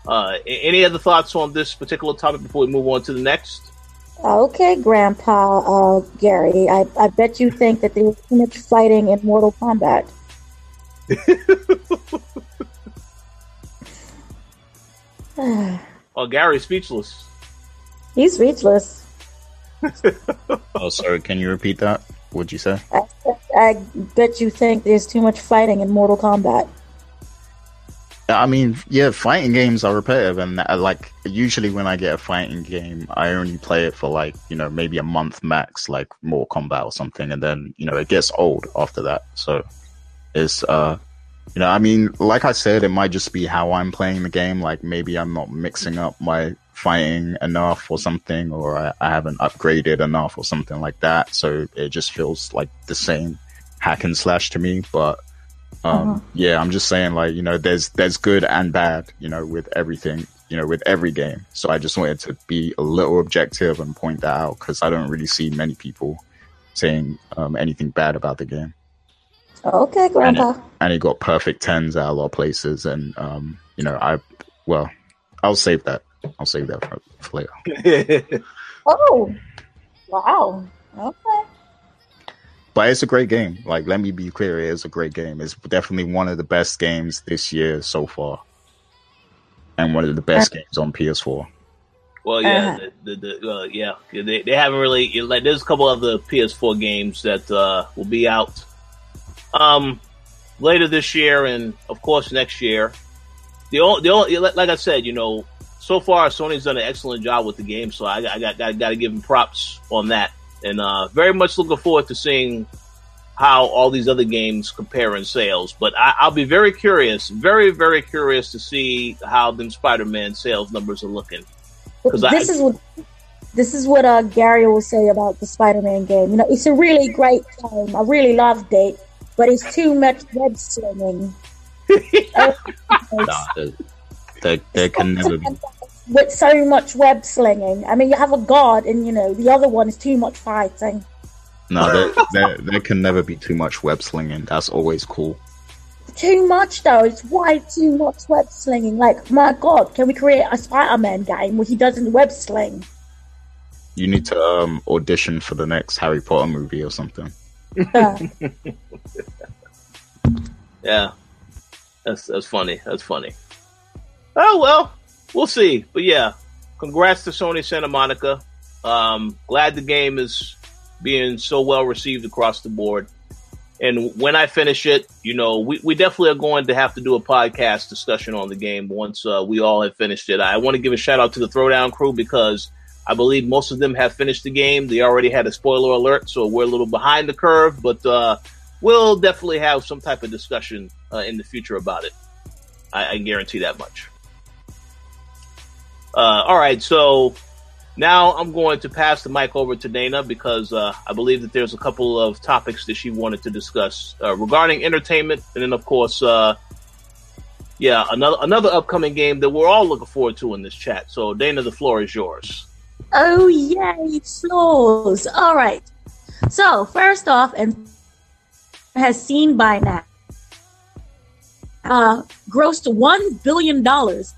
Speaker 1: Uh, any other thoughts on this particular topic before we move on to the next?
Speaker 3: Okay, Grandpa uh, Gary, I, I bet you think that there was too much fighting in Mortal Kombat.
Speaker 1: oh, Gary's speechless.
Speaker 3: He's speechless.
Speaker 2: oh, sorry. Can you repeat that? What'd you say?
Speaker 3: I, I bet you think there's too much fighting in Mortal Kombat.
Speaker 2: I mean, yeah, fighting games are repetitive, and uh, like usually when I get a fighting game, I only play it for like you know maybe a month max, like Mortal Kombat or something, and then you know it gets old after that. So it's uh, you know, I mean, like I said, it might just be how I'm playing the game. Like maybe I'm not mixing up my fighting enough or something, or I, I haven't upgraded enough or something like that. So it just feels like the same hack and slash to me, but. Um, uh-huh. yeah, I'm just saying like, you know, there's, there's good and bad, you know, with everything, you know, with every game. So I just wanted to be a little objective and point that out because I don't really see many people saying, um, anything bad about the game.
Speaker 3: Okay, Grandpa.
Speaker 2: And it, and it got perfect tens at a lot of places. And, um, you know, I, well, I'll save that. I'll save that for, for later.
Speaker 3: oh, wow. Okay
Speaker 2: but it's a great game. Like, let me be clear, it is a great game. It's definitely one of the best games this year so far, and one of the best uh, games on PS4.
Speaker 1: Well, yeah, uh, the, the, the uh, yeah, they, they haven't really like. There's a couple of the PS4 games that uh, will be out um later this year, and of course next year. The only, the only, like I said, you know, so far Sony's done an excellent job with the game, so I, I got got, got to give them props on that. and uh, very much looking forward to seeing how all these other games compare in sales. But I, will be very curious, very very curious to see how them Spider-Man sales numbers are looking.
Speaker 3: Because this I, is what this is what uh, Gary will say about the Spider-Man game. You know, it's a really great game. I really loved it, but it's too much web slinging.
Speaker 2: no, there, there can never be.
Speaker 3: With so much web slinging. I mean, you have a god, and you know the other one is too much fighting.
Speaker 2: No, there, there, there can never be too much web slinging. That's always cool.
Speaker 3: Too much though. It's way too much web slinging. Like, my god, can we create a Spider-Man game where he doesn't web sling?
Speaker 2: You need to um, audition for the next Harry Potter movie or something.
Speaker 1: Yeah. That's that's funny. That's funny. Oh well, we'll see. But yeah, congrats to Sony Santa Monica. Um, glad the game is being so well received across the board. And when I finish it, you know, we, we definitely are going to have to do a podcast discussion on the game once uh, we all have finished it. I want to give a shout out to the Throwdown crew because I believe most of them have finished the game. They already had a spoiler alert, so we're a little behind the curve, but uh, we'll definitely have some type of discussion uh, in the future about it. I, I guarantee that much. Uh, all right, so now I'm going to pass the mic over to Dana because uh, I believe that there's a couple of topics that she wanted to discuss uh, regarding entertainment, and then of course, uh, yeah, another another upcoming game that we're all looking forward to in this chat. So, Dana, the floor is yours.
Speaker 3: Oh yay, floors! All right. So first off, and has seen by now uh, grossed $1 billion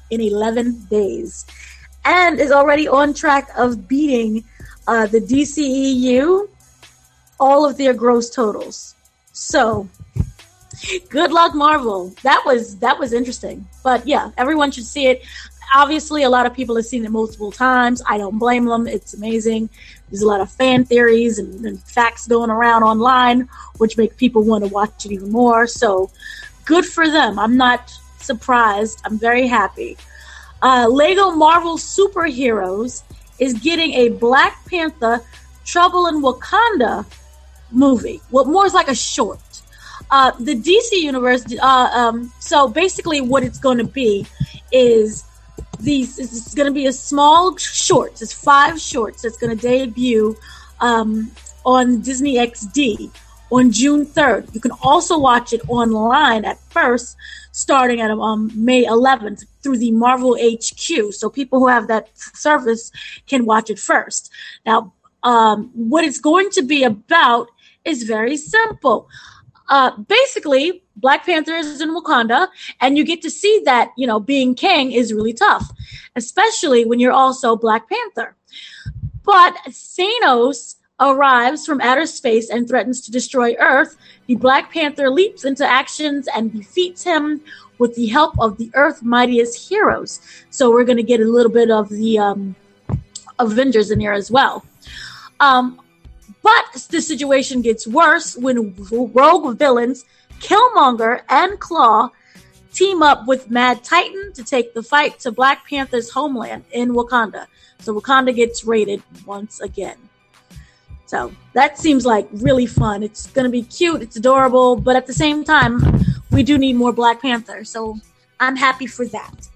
Speaker 3: in 11 days and is already on track of beating uh, the DCEU, all of their gross totals. So, good luck, Marvel. That was that was interesting. But yeah, everyone should see it. Obviously, a lot of people have seen it multiple times. I don't blame them. It's amazing. There's a lot of fan theories and, and facts going around online, which make people want to watch it even more. So, good for them. I'm not surprised. I'm very happy. Uh, Lego Marvel Superheroes is getting a Black Panther Trouble in Wakanda movie. What more is like a short. Uh, the DC universe. Uh, um, so basically, what it's going to be is these. It's going to be a small shorts. It's five shorts that's going to debut um, on Disney XD on June 3rd. You can also watch it online at first, starting at um, May 11th through the Marvel HQ. So people who have that service can watch it first. Now, um, what it's going to be about is very simple. Uh, basically, Black Panther is in Wakanda, and you get to see that, you know, being king is really tough, especially when you're also Black Panther. But Thanos arrives from outer space and threatens to destroy Earth, the Black Panther leaps into actions and defeats him with the help of the Earth's mightiest heroes. So we're going to get a little bit of the um, Avengers in here as well. Um, but the situation gets worse when rogue villains Killmonger and Claw team up with Mad Titan to take the fight to Black Panther's homeland in Wakanda. So Wakanda gets raided once again. So that seems like really fun. It's going to be cute, it's adorable, but at the same time, we do need more Black Panther. So I'm happy for that.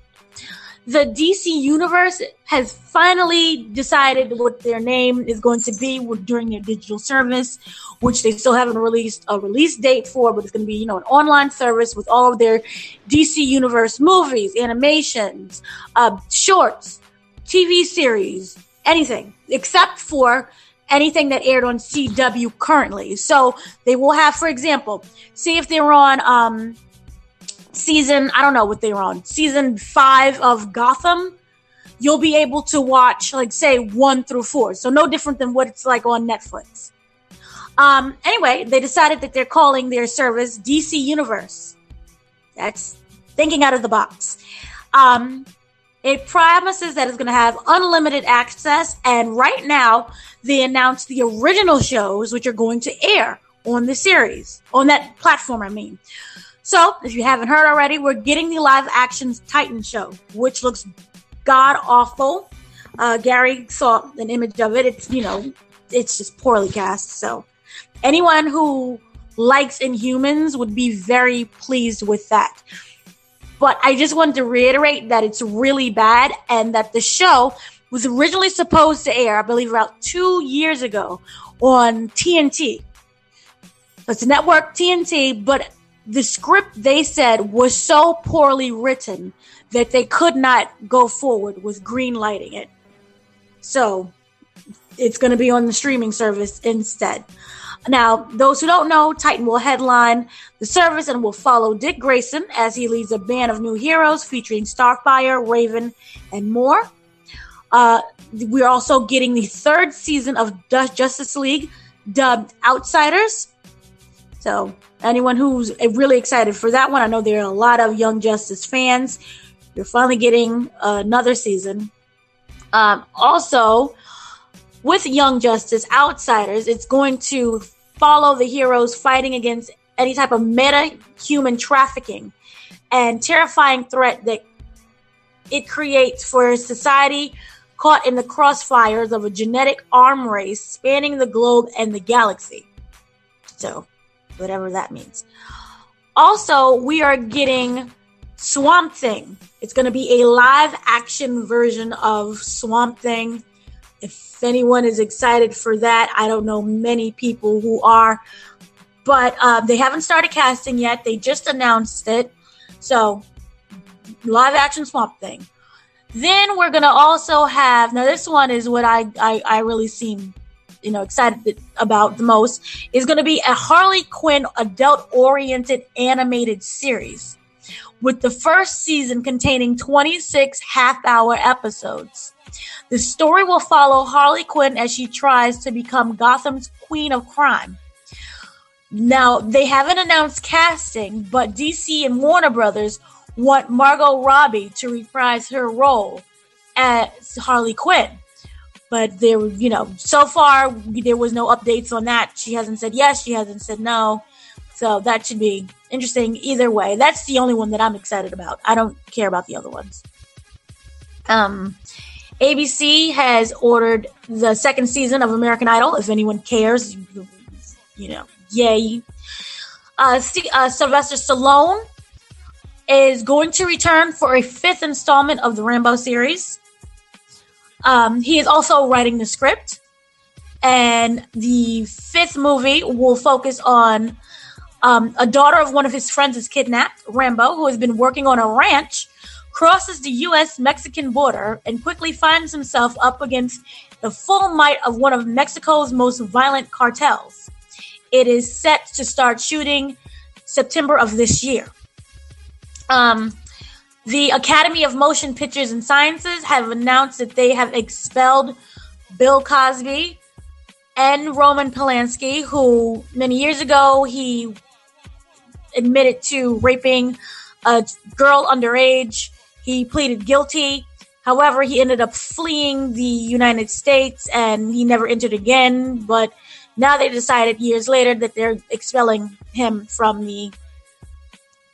Speaker 3: The DC Universe has finally decided what their name is going to be during their digital service, which they still haven't released a release date for, but it's going to be, you know, an online service with all of their DC Universe movies, animations, uh, shorts, TV series, anything, except for anything that aired on CW currently. So they will have, for example, see if they were on um, season, I don't know what they were on, season five of Gotham. You'll be able to watch, like, say, one through four. So no different than what it's like on Netflix. Um, anyway, they decided that they're calling their service DC Universe. That's thinking out of the box. Um, it promises that it's going to have unlimited access. And right now, they announced the original shows, which are going to air on the series, on that platform, I mean. So, if you haven't heard already, we're getting the live action Titan show, which looks god awful. Uh, Gary saw an image of it. It's, you know, it's just poorly cast. So anyone who likes Inhumans would be very pleased with that. But I just wanted to reiterate that it's really bad and that the show was originally supposed to air, I believe, about two years ago on TNT. It's a network TNT, but the script they said was so poorly written that they could not go forward with green lighting it. So it's going to be on the streaming service instead. Now, those who don't know, Titan will headline the service and will follow Dick Grayson as he leads a band of new heroes featuring Starfire, Raven, and more. Uh, we're also getting the third season of Justice League, dubbed Outsiders. So, anyone who's really excited for that one, I know there are a lot of Young Justice fans. You're finally getting another season. Um, also, with Young Justice Outsiders, it's going to follow the heroes fighting against any type of meta human trafficking and terrifying threat that it creates for society caught in the crossfires of a genetic arm race spanning the globe and the galaxy. So, whatever that means. Also, we are getting Swamp Thing. It's going to be a live action version of Swamp Thing. If anyone is excited for that, I don't know many people who are, but uh, they haven't started casting yet. They just announced it. So, live action Swamp Thing. Then we're gonna also have now this one is what I I, I really seem you know excited about the most is going to be a Harley Quinn adult oriented animated series with the first season containing 26 half hour episodes. The story will follow Harley Quinn as she tries to become Gotham's queen of crime. Now, they haven't announced casting, but DC and Warner Brothers want Margot Robbie to reprise her role as Harley Quinn. But there, you know, so far there was no updates on that. She hasn't said yes, she hasn't said no. So that should be interesting either way. That's the only one that I'm excited about. I don't care about the other ones. Um, ABC has ordered the second season of American Idol. If anyone cares, you know, yay. Uh, uh, Sylvester Stallone is going to return for a fifth installment of the Rambo series. Um, he is also writing the script, and the fifth movie will focus on um, a daughter of one of his friends is kidnapped. Rambo, who has been working on a ranch, crosses the U.S. Mexican border and quickly finds himself up against the full might of one of Mexico's most violent cartels. It is set to start shooting September of this year. Um, the Academy of Motion Pictures and Sciences have announced that they have expelled Bill Cosby and Roman Polanski, who many years ago he admitted to raping a girl underage. He pleaded guilty. However, he ended up fleeing the United States and he never entered again. But now they decided years later that they're expelling him from the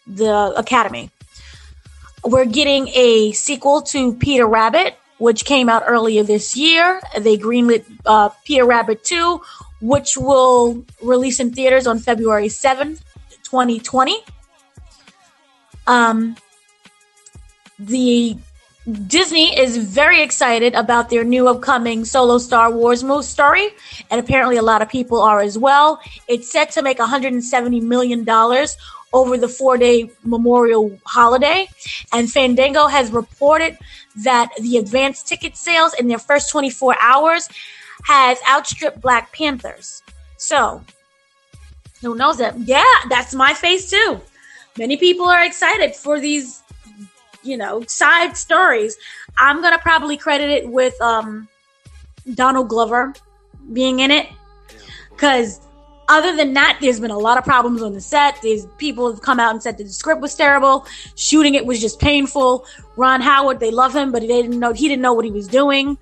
Speaker 3: the academy. We're getting a sequel to Peter Rabbit, which came out earlier this year. They greenlit uh, Peter Rabbit 2, which will release in theaters on February 7th, 2020. Um, the Disney is very excited about their new upcoming solo Star Wars movie story, and apparently a lot of people are as well. It's set to make 170 million dollars over the four-day memorial holiday, and Fandango has reported that the advanced ticket sales in their first 24 hours has outstripped Black Panthers. So, who knows that? Yeah, that's my face too. Many people are excited for these, you know, side stories. I'm gonna probably credit it with um, Donald Glover being in it, because other than that, there's been a lot of problems on the set. There's people have come out and said that the script was terrible, shooting it was just painful. Ron Howard, they love him, but they didn't know he didn't know what he was doing.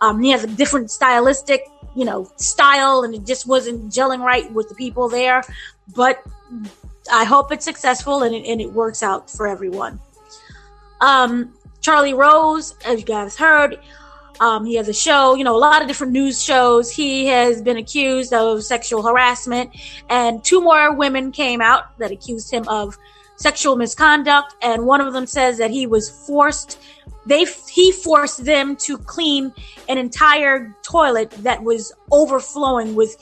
Speaker 3: Um, he has a different stylistic, you know, style, and it just wasn't gelling right with the people there. But I hope it's successful and it, and it works out for everyone. Um, Charlie Rose, as you guys heard, Um, he has a show, you know, a lot of different news shows. He has been accused of sexual harassment, and two more women came out that accused him of sexual misconduct. And one of them says that he was forced, they he forced them to clean an entire toilet that was overflowing with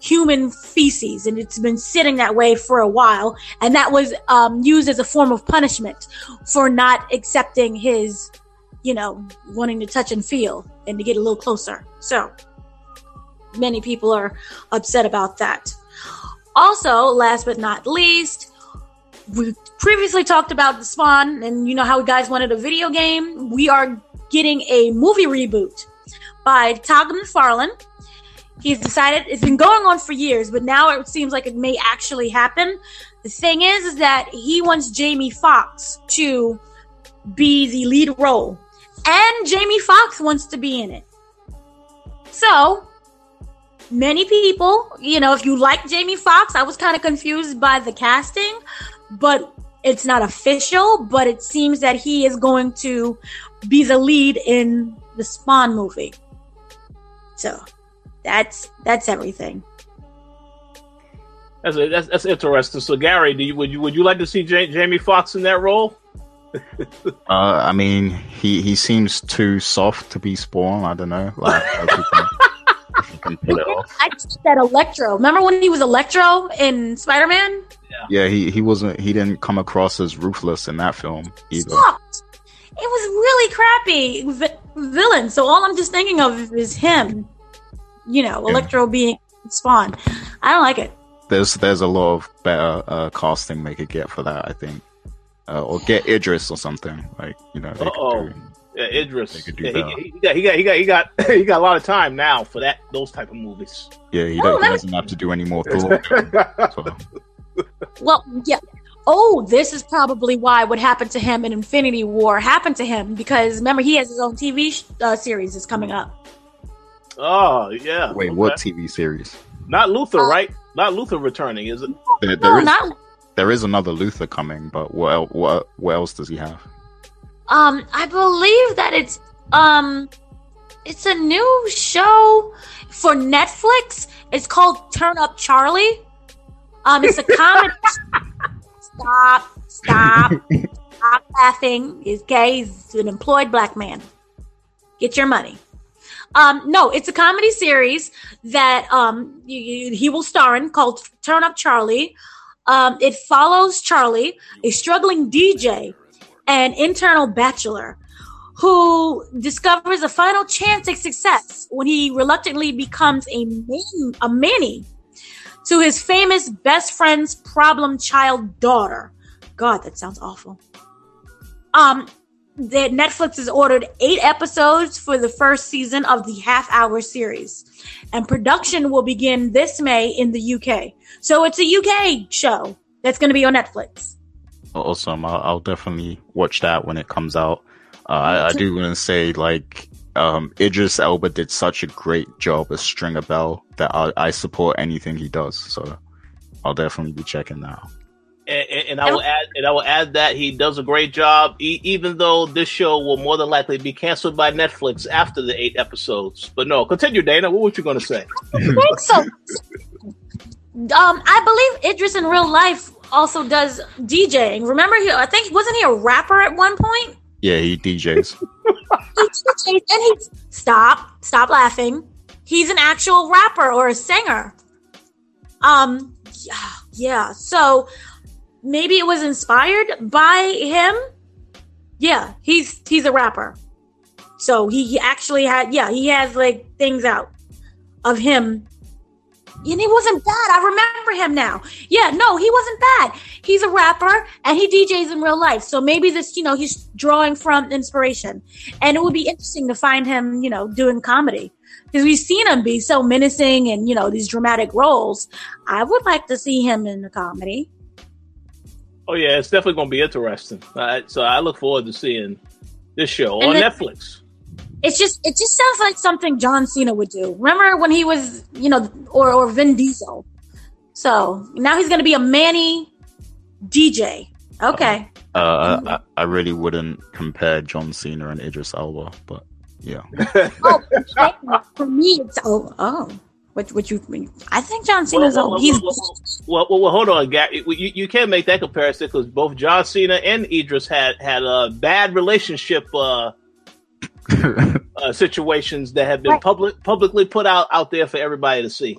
Speaker 3: human feces and it's been sitting that way for a while and that was um, used as a form of punishment for not accepting his you know wanting to touch and feel and to get a little closer. So many people are upset about that. Also last but not least we previously talked about the spawn and you know how guys wanted a video game. We are getting a movie reboot by todd mcfarlane He's decided it's been going on for years, but now it seems like it may actually happen. The thing is, is that he wants Jamie Foxx to be the lead role, and Jamie Foxx wants to be in it. So, many people, you know, if you like Jamie Foxx, I was kind of confused by the casting, but it's not official, but it seems that he is going to be the lead in the Spawn movie. So, that's that's everything.
Speaker 1: That's that's, that's interesting. So, Gary, do you would you would you like to see J- Jamie Foxx in that role?
Speaker 2: Uh, I mean, he he seems too soft to be Spawn. I don't know. Like,
Speaker 3: can, pull it off. I said Electro. Remember when he was Electro in Spider Man?
Speaker 2: Yeah. yeah, he he wasn't. He didn't come across as ruthless in that film either.
Speaker 3: Soft. It was really crappy v- villain. So all I'm just thinking of is him you know, Electro being Spawn. I don't like it.
Speaker 2: There's there's a lot of better uh, casting they could get for that. I think, uh, or get Idris or something like you know. They
Speaker 1: oh, yeah, Idris. They could do yeah, he, he, got, he got he got he got he got a lot of time now for that those type of movies.
Speaker 2: Yeah, he, oh, he doesn't have to do any more thought. so.
Speaker 3: Well, yeah. Oh, this is probably why what happened to him in Infinity War happened to him because remember he has his own TV sh- uh, series is coming up.
Speaker 1: Oh yeah.
Speaker 2: Wait, okay. what TV series?
Speaker 1: Not Luther, uh, right? Not Luther returning, is it?
Speaker 2: There, there no, is, not. There is another Luther coming, but what what what else does he have?
Speaker 3: Um, I believe that it's um, it's a new show for Netflix. It's called Turn Up Charlie. Um, it's a comedy. stop! Stop! stop laughing. He's gay. He's an employed black man. Get your money. Um, no, it's a comedy series that um, you, you, he will star in called Turn Up Charlie. Um, it follows Charlie, a struggling DJ and internal bachelor, who discovers a final chance at success when he reluctantly becomes a man, a manny to his famous best friend's problem child daughter. God, that sounds awful. Um, that Netflix has ordered eight episodes for the first season of the half hour series. And production will begin this May in the UK. So it's a UK show that's going to be on Netflix.
Speaker 2: Awesome. I'll, I'll definitely watch that when it comes out. Uh, I, I, do want to say, like, um, Idris Elba did such a great job as Stringer Bell that I, I support anything he does. So I'll definitely be checking that out
Speaker 1: and, and, I will add, and I will add that he does a great job. E- even though this show will more than likely be canceled by Netflix after the eight episodes. But no, continue, Dana. What were you going to say?
Speaker 3: I think so. Um, I believe Idris in real life also does DJing. Remember, he, I think wasn't he a rapper at one point?
Speaker 2: Yeah, he DJs.
Speaker 3: he DJs, and he stop, stop laughing. He's an actual rapper or a singer. Um, yeah, yeah. So maybe it was inspired by him. Yeah, he's he's a rapper. So he, actually had yeah, he has like things out of him. And he wasn't bad. I remember him now. Yeah, no, he wasn't bad. He's a rapper and he DJs in real life. So maybe this, you know, he's drawing from inspiration. And it would be interesting to find him, you know, doing comedy. Because we've seen him be so menacing and, you know, these dramatic roles. I would like to see him in a comedy.
Speaker 1: Oh yeah, it's definitely going to be interesting. so I look forward to seeing this show and on then, Netflix.
Speaker 3: It's just it just sounds like something John Cena would do. Remember when he was, you know, or or Vin Diesel. So now he's going to be a Manny DJ. Okay.
Speaker 2: Uh, I, I really wouldn't compare John Cena and Idris Elba, but Yeah.
Speaker 3: oh, for me, it's oh oh. What what you mean? I think John Cena's well, well,
Speaker 1: he's well, well, well, hold on, Gary. You, you can't make that comparison because both John Cena and Idris had had a bad relationship uh, uh, situations that have been public publicly put out out there for everybody to see.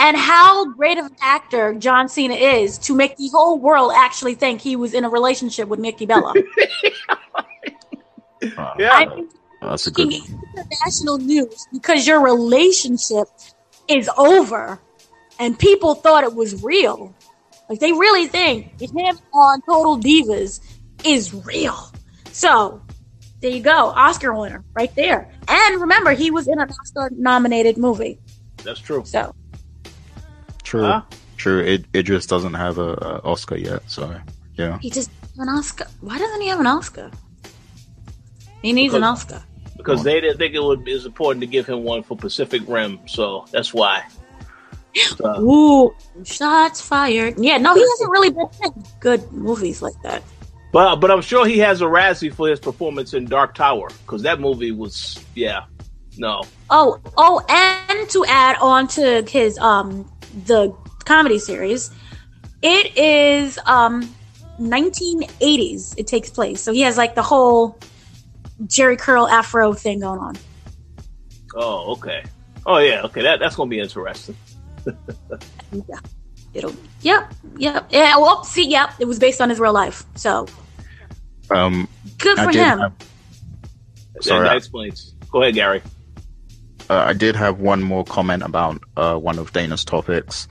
Speaker 3: And how great of an actor John Cena is to make the whole world actually think he was in a relationship with Nikki Bella.
Speaker 1: yeah. I mean,
Speaker 2: that's a good
Speaker 3: international news because your relationship is over and people thought it was real. Like they really think him on Total Divas is real. So there you go, Oscar winner right there. And remember, he was in an Oscar nominated movie.
Speaker 1: That's true.
Speaker 3: So
Speaker 2: true, huh? true. It Idris doesn't have a, a, Oscar yet, so yeah.
Speaker 3: He just an Oscar. Why doesn't he have an Oscar? He needs
Speaker 1: because,
Speaker 3: an Oscar
Speaker 1: because they didn't think it would is important to give him one for Pacific Rim, so that's why.
Speaker 3: So. Ooh, shots fired! Yeah, no, he hasn't really been in good movies like that.
Speaker 1: But but I'm sure he has a Razzie for his performance in Dark Tower because that movie was yeah, no.
Speaker 3: Oh oh, and to add on to his um the comedy series, it is um 1980s. It takes place, so he has like the whole Jheri curl afro thing going on.
Speaker 1: Oh, okay. Oh yeah, okay. That that's gonna be interesting.
Speaker 3: yeah. It'll yep, yep. Yeah, well see, yep, it was based on his real life. So
Speaker 2: um
Speaker 3: good for him. Have,
Speaker 2: sorry,
Speaker 1: that explains. Go ahead, Gary.
Speaker 2: Uh, I did have one more comment about uh, one of Dana's topics.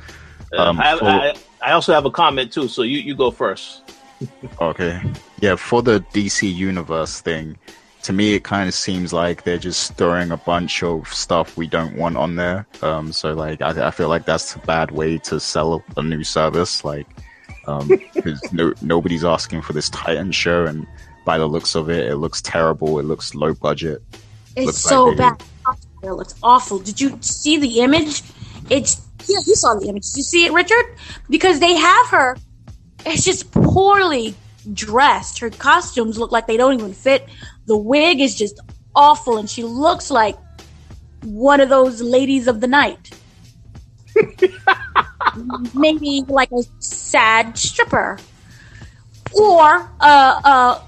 Speaker 1: Uh, um, I, for... I, I also have a comment too, so you, you go first.
Speaker 2: okay. Yeah, for the DC Universe thing, to me, it kind of seems like they're just throwing a bunch of stuff we don't want on there. Um, so like, I, I feel like that's a bad way to sell a new service. Like, um, because no, nobody's asking for this Titan show, and by the looks of it, it looks terrible. It looks low budget.
Speaker 3: It's looks so like bad. It looks awful. Did you see the image? It's yeah, you saw the image. Did you see it, Richard? Because they have her. It's just poorly dressed. Her costumes look like they don't even fit. The wig is just awful, and she looks like one of those ladies of the night. Maybe like a sad stripper, or a, a,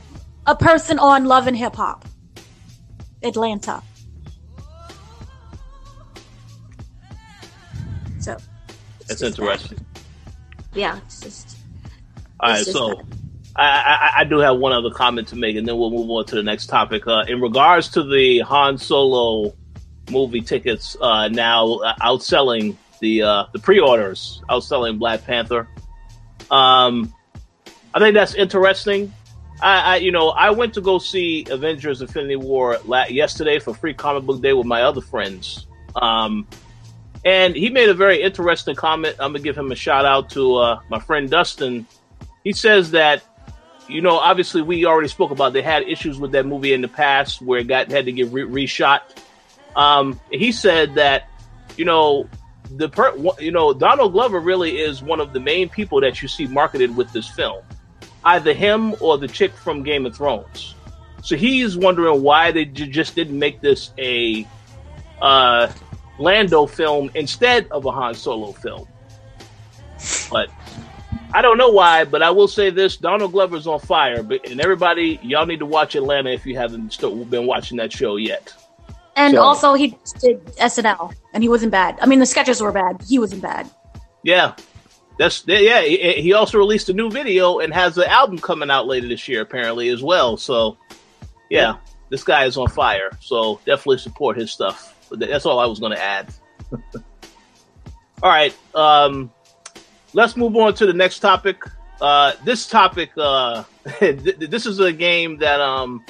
Speaker 3: a person on Love and Hip Hop, Atlanta. So
Speaker 1: it's interesting.
Speaker 3: That. Yeah, it's just.
Speaker 1: All right, so. That. I, I, I, do have one other comment to make, and then we'll move on to the next topic. Uh, in regards to the Han Solo movie tickets, uh, now outselling the uh, the pre-orders, outselling Black Panther. Um, I think that's interesting. I, I, you know, I went to go see Avengers: Infinity War yesterday for Free Comic Book Day with my other friends. Um, and he made a very interesting comment. I'm gonna give him a shout out to uh, my friend Dustin. He says that you know, obviously we already spoke about they had issues with that movie in the past where it got had to get re- reshot. Um, he said that, you know, the per, you know Donald Glover really is one of the main people that you see marketed with this film, either him or the chick from Game of Thrones. So he's wondering why they j- just didn't make this a uh, Lando film instead of a Han Solo film. But I don't know why, but I will say this: Donald Glover's on fire. But and everybody, y'all need to watch Atlanta if you haven't been watching that show yet.
Speaker 3: And so, also, he did SNL, and he wasn't bad. I mean, the sketches were bad. He wasn't bad.
Speaker 1: Yeah, that's yeah. He also released a new video and has an album coming out later this year, apparently as well. So, yeah, this guy is on fire. So definitely support his stuff. That's all I was going to add. all right. Um, let's move on to the next topic. Uh, this topic, uh, th- this is a game that um,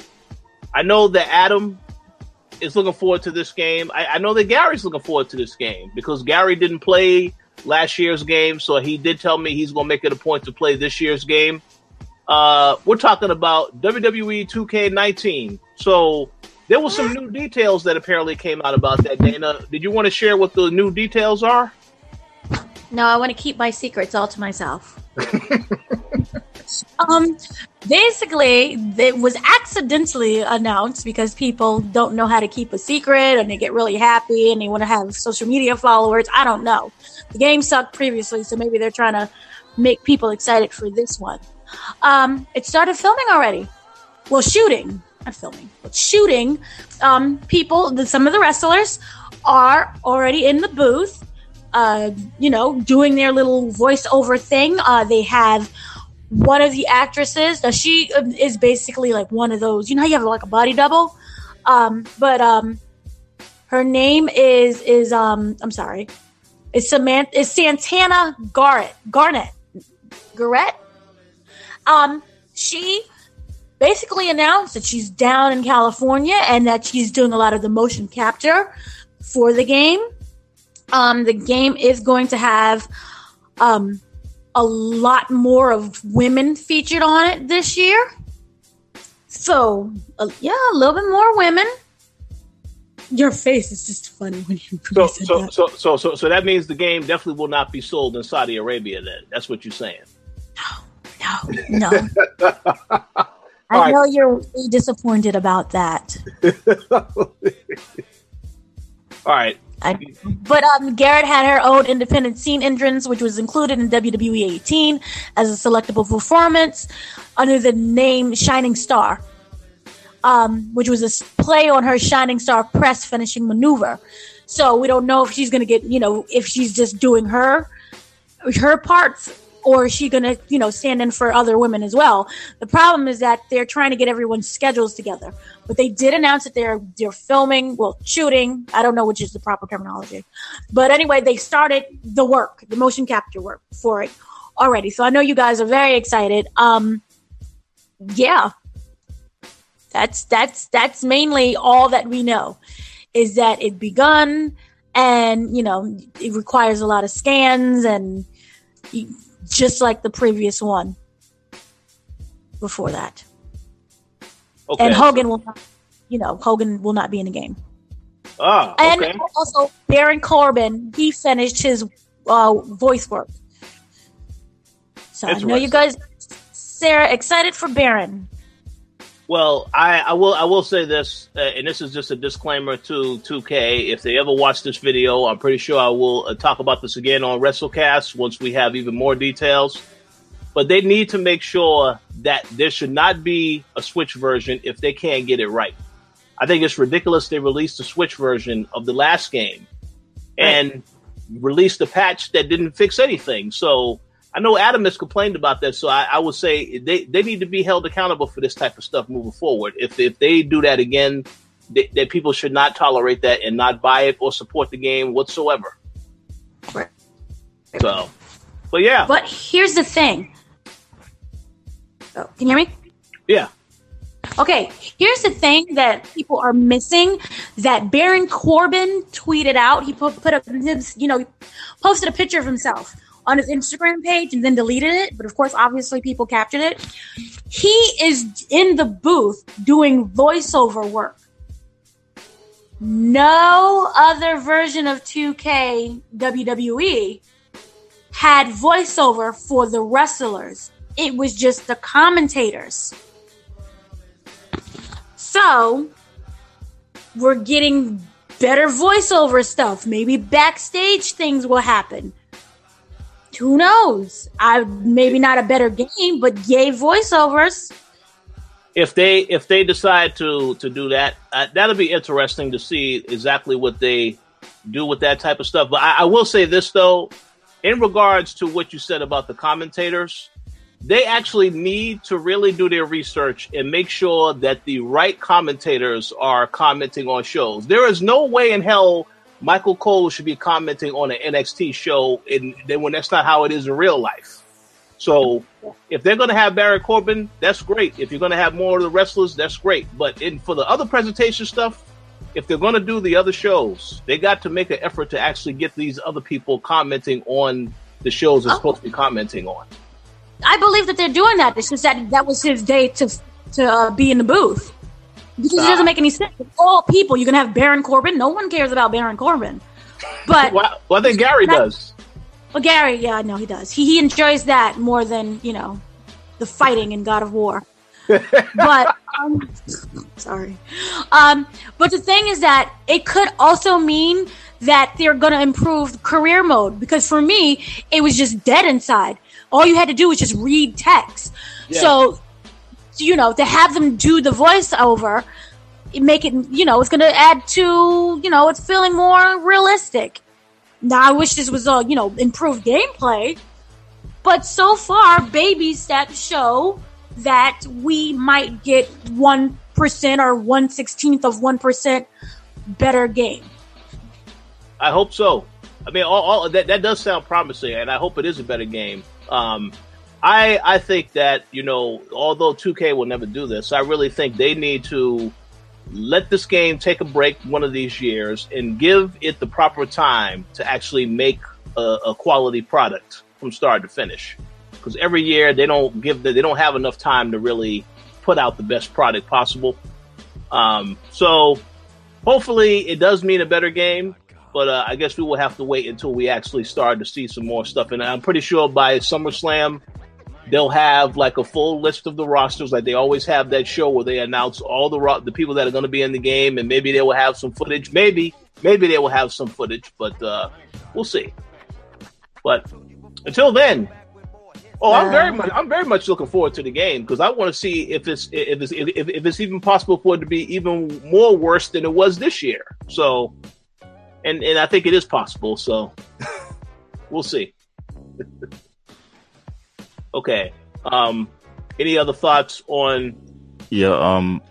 Speaker 1: I know that Adam is looking forward to this game. I-, I know that Gary's looking forward to this game because Gary didn't play last year's game, so he did tell me he's going to make it a point to play this year's game. Uh, we're talking about WWE 2K19. So there were some new details that apparently came out about that. Dana, did you want to share what the new details are?
Speaker 3: No, I want to keep my secrets all to myself. um, basically, it was accidentally announced because people don't know how to keep a secret and they get really happy and they want to have social media followers. I don't know. The game sucked previously, so maybe they're trying to make people excited for this one. Um, it started filming already. Well, shooting, not filming, but shooting. Um, people, the, some of the wrestlers are already in the booth, uh, you know, doing their little voiceover thing. Uh, they have one of the actresses. Now she um, is basically like one of those. You know you have like a body double, um, but um, her name is is um, I'm sorry, is Samantha is Santana Garrett Garnett Garrett. Um, she basically announced that she's down in California and that she's doing a lot of the motion capture for the game. Um, the game is going to have um, a lot more of women featured on it this year. So, uh, yeah, a little bit more women. Your face is just funny when you
Speaker 1: So,
Speaker 3: said
Speaker 1: so,
Speaker 3: that.
Speaker 1: so, so, so, so that means the game definitely will not be sold in Saudi Arabia. Then that's what you're saying.
Speaker 3: No, no. No. I
Speaker 1: right.
Speaker 3: know you're really disappointed about that.
Speaker 1: All right.
Speaker 3: I, but um, Garrett had her own independent scene entrance, which was included in WWE 18 as a selectable performance under the name Shining Star, um, which was a play on her Shining Star press finishing maneuver. So we don't know if she's going to get, you know, if she's just doing her her parts or is she going to, you know, stand in for other women as well. The problem is that they're trying to get everyone's schedules together. But they did announce that they're they're filming, well, shooting. I don't know which is the proper terminology. But anyway, they started the work, the motion capture work for it already. So I know you guys are very excited. Um yeah. That's that's that's mainly all that we know is that it begun and you know it requires a lot of scans and you- just like the previous one before that.
Speaker 1: Okay.
Speaker 3: And Hogan will not, you know, Hogan will not be in the game.
Speaker 1: Ah,
Speaker 3: And also Baron Corbin, he finished his uh, voice work. So I know you guys, Sarah, excited for Baron.
Speaker 1: Well, I, I will I will say this, uh, and this is just a disclaimer to 2K. If they ever watch this video, I'm pretty sure I will uh, talk about this again on WrestleCast once we have even more details. But they need to make sure that there should not be a Switch version if they can't get it right. I think it's ridiculous they released a Switch version of the last game and released a patch that didn't fix anything. So I know Adam has complained about that. So I, I would say they, they need to be held accountable for this type of stuff moving forward. If if they do that again, that that people should not tolerate that and not buy it or support the game whatsoever.
Speaker 3: Right.
Speaker 1: So, but yeah,
Speaker 3: But here's the thing. Oh, can you hear me?
Speaker 1: yeah.
Speaker 3: Okay, here's the thing that people are missing that Baron Corbin tweeted out. He put, put up his, you know, posted a picture of himself on his Instagram page and then deleted it. But of course, obviously, people captured it. He is in the booth doing voiceover work. No other version of 2K WWE had voiceover for the wrestlers. It was just the commentators. So, we're getting better voiceover stuff. Maybe backstage things will happen. Who knows? I maybe not a better game, but yay voiceovers.
Speaker 1: if they if they decide to to do that, uh, that'll be interesting to see exactly what they do with that type of stuff. But I, I will say this though, in regards to what you said about the commentators, they actually need to really do their research and make sure that the right commentators are commenting on shows. There is no way in hell Michael Cole should be commenting on an NXT show, and then when that's not how it is in real life. So if they're going to have Baron Corbin, that's great. If you're going to have more of the wrestlers, that's great. But in for the other presentation stuff, if they're going to do the other shows, they got to make an effort to actually get these other people commenting on the shows they're
Speaker 3: Oh.
Speaker 1: supposed to be commenting on.
Speaker 3: I believe that they're doing that. It's just that that was his day to to uh, be in the booth because it doesn't make any sense. All people, you can have Baron Corbin. No one cares about Baron Corbin, but
Speaker 1: Well, well I think Gary
Speaker 3: That-
Speaker 1: does.
Speaker 3: Well, Gary, yeah, no, he does. He he enjoys that more than you know, the fighting in God of War. but um, sorry, um, but the thing is that it could also mean that they're going to improve career mode because for me, it was just dead inside. All you had to do was just read text. Yeah. So, you know, to have them do the voiceover, make it, you know, it's going to add to, you know, it's feeling more realistic. Now, I wish this was a, you know, improved gameplay, but so far, baby steps show that we might get 1% or 1 16th of 1% better game.
Speaker 1: I hope so. I mean, all, all, that that does sound promising, and I hope it is a better game. Um, I I think that you know, although 2K will never do this, I really think they need to let this game take a break one of these years and give it the proper time to actually make a, a quality product from start to finish. Because every year they don't give the, they don't have enough time to really put out the best product possible. Um, so hopefully it does mean a better game. But uh, I guess we will have to wait until we actually start to see some more stuff. And I'm pretty sure by SummerSlam, they'll have like a full list of the rosters, like they always have that show where they announce all the ro- the people that are going to be in the game, and maybe they will have some footage. Maybe, maybe they will have some footage, but uh, we'll see. But until then, oh, I'm very much I'm very much looking forward to the game because I want to see if it's if it's if, if it's even possible for it to be even more worse than it was this year. So and and I think it is possible. So we'll see. okay. Um, any other thoughts on?
Speaker 2: Yeah. Um,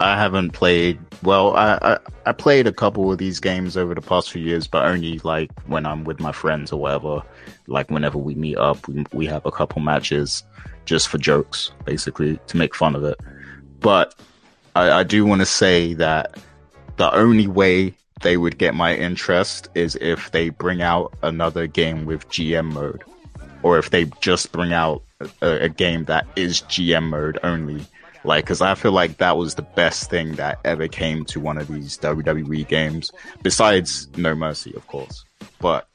Speaker 2: I haven't played. Well, I, I I played a couple of these games over the past few years, but only like when I'm with my friends or whatever. Like whenever we meet up, we we have a couple matches just for jokes, basically to make fun of it. But I, I do want to say that the only way they would get my interest is if they bring out another game with GM mode, or if they just bring out a, a game that is GM mode only. Like, because I feel like that was the best thing that ever came to one of these WWE games, besides No Mercy, of course. But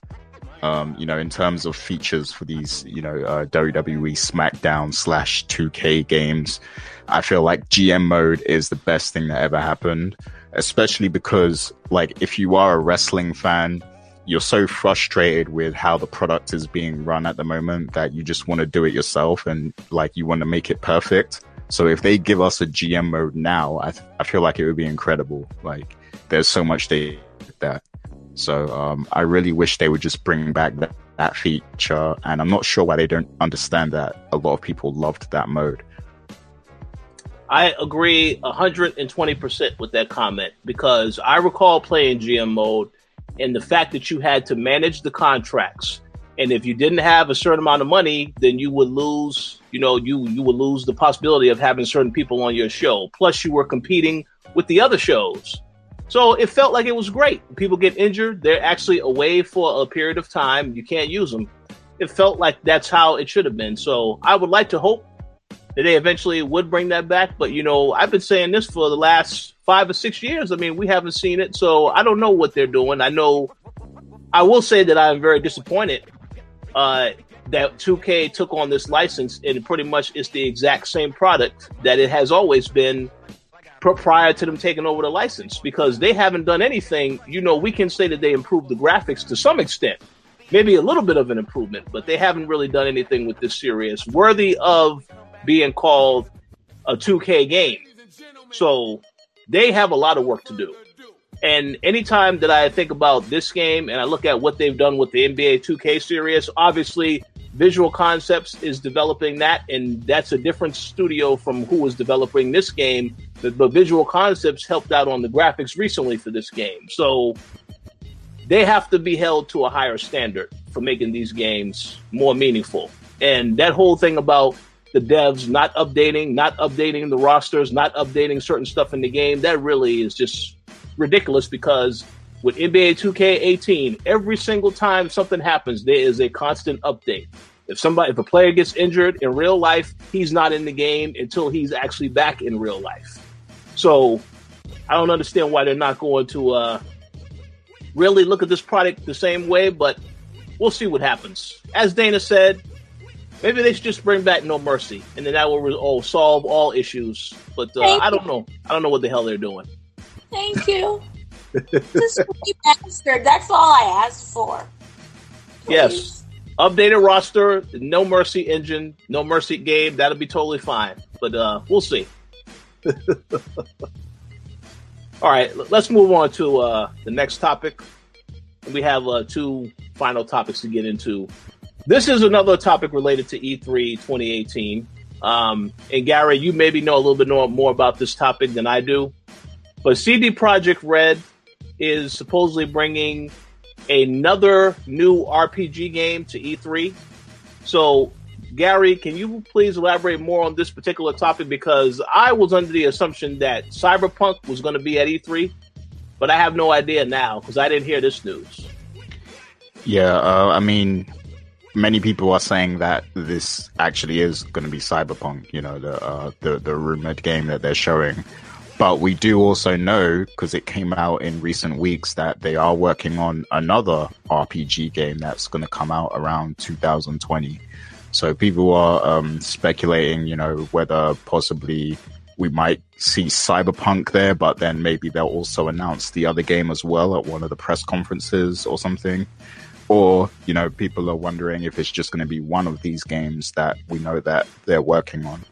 Speaker 2: um, you know, in terms of features for these, you know, uh, WWE SmackDown slash 2K games, I feel like GM mode is the best thing that ever happened especially because like if you are a wrestling fan, you're so frustrated with how the product is being run at the moment that you just want to do it yourself and like you want to make it perfect. So if they give us a GM mode now, I, th- I feel like it would be incredible. Like there's so much they that. So um, I really wish they would just bring back that, that feature. And I'm not sure why they don't understand that a lot of people loved that mode.
Speaker 1: I agree 120% with that comment because I recall playing GM mode and the fact that you had to manage the contracts. And if you didn't have a certain amount of money, then you would lose, you know, you, you would lose the possibility of having certain people on your show. Plus, you were competing with the other shows. So it felt like it was great. People get injured, they're actually away for a period of time. You can't use them. It felt like that's how it should have been. So I would like to hope that they eventually would bring that back. But you know, I've been saying this for the last five or six years. I mean, we haven't seen it, so I don't know what they're doing. I know. I will say that I'm very disappointed uh, that 2K took on this license, and pretty much it's the exact same product that it has always been prior to them taking over the license because they haven't done anything. You know, we can say that they improved the graphics to some extent, maybe a little bit of an improvement, but they haven't really done anything with this series worthy of being called a 2K game. So they have a lot of work to do. And anytime that I think about this game and I look at what they've done with the NBA 2K series, obviously Visual Concepts is developing that, and that's a different studio from who was developing this game. But, the Visual Concepts helped out on the graphics recently for this game. So they have to be held to a higher standard for making these games more meaningful. And that whole thing about the devs not updating, not updating the rosters, not updating certain stuff in the game. That really is just ridiculous because with NBA 2K18, every single time something happens, there is a constant update. If somebody, if a player gets injured in real life, he's not in the game until he's actually back in real life. So I don't understand why they're not going to uh, really look at this product the same way. But we'll see what happens. As Dana said, maybe they should just bring back No Mercy, and then that will re- oh, solve all issues. But uh, I don't know. I don't know what the hell they're doing.
Speaker 3: Thank you. this bastard. That's all I asked for.
Speaker 1: Please. Yes. Updated roster, no mercy engine, no mercy game. That'll be totally fine. But uh, we'll see. All right, let's move on to uh, the next topic. We have uh, two final topics to get into. This is another topic related to E3 2018. Um, and Gary, you maybe know a little bit more about this topic than I do. But CD Projekt Red is supposedly bringing another new RPG game to E3. So, Gary, can you please elaborate more on this particular topic? Because I was under the assumption that Cyberpunk was going to be at E3, but I have no idea now because I didn't hear this news.
Speaker 2: Yeah, uh, I mean, many people are saying that this actually is going to be Cyberpunk. You know, the uh, the the rumored game that they're showing. But we do also know, because it came out in recent weeks, that they are working on another RPG game that's going to come out around 2020. So people are um, speculating, you know, whether possibly we might see Cyberpunk there, but then maybe they'll also announce the other game as well at one of the press conferences or something. Or, you know, people are wondering if it's just going to be one of these games that we know that they're working on.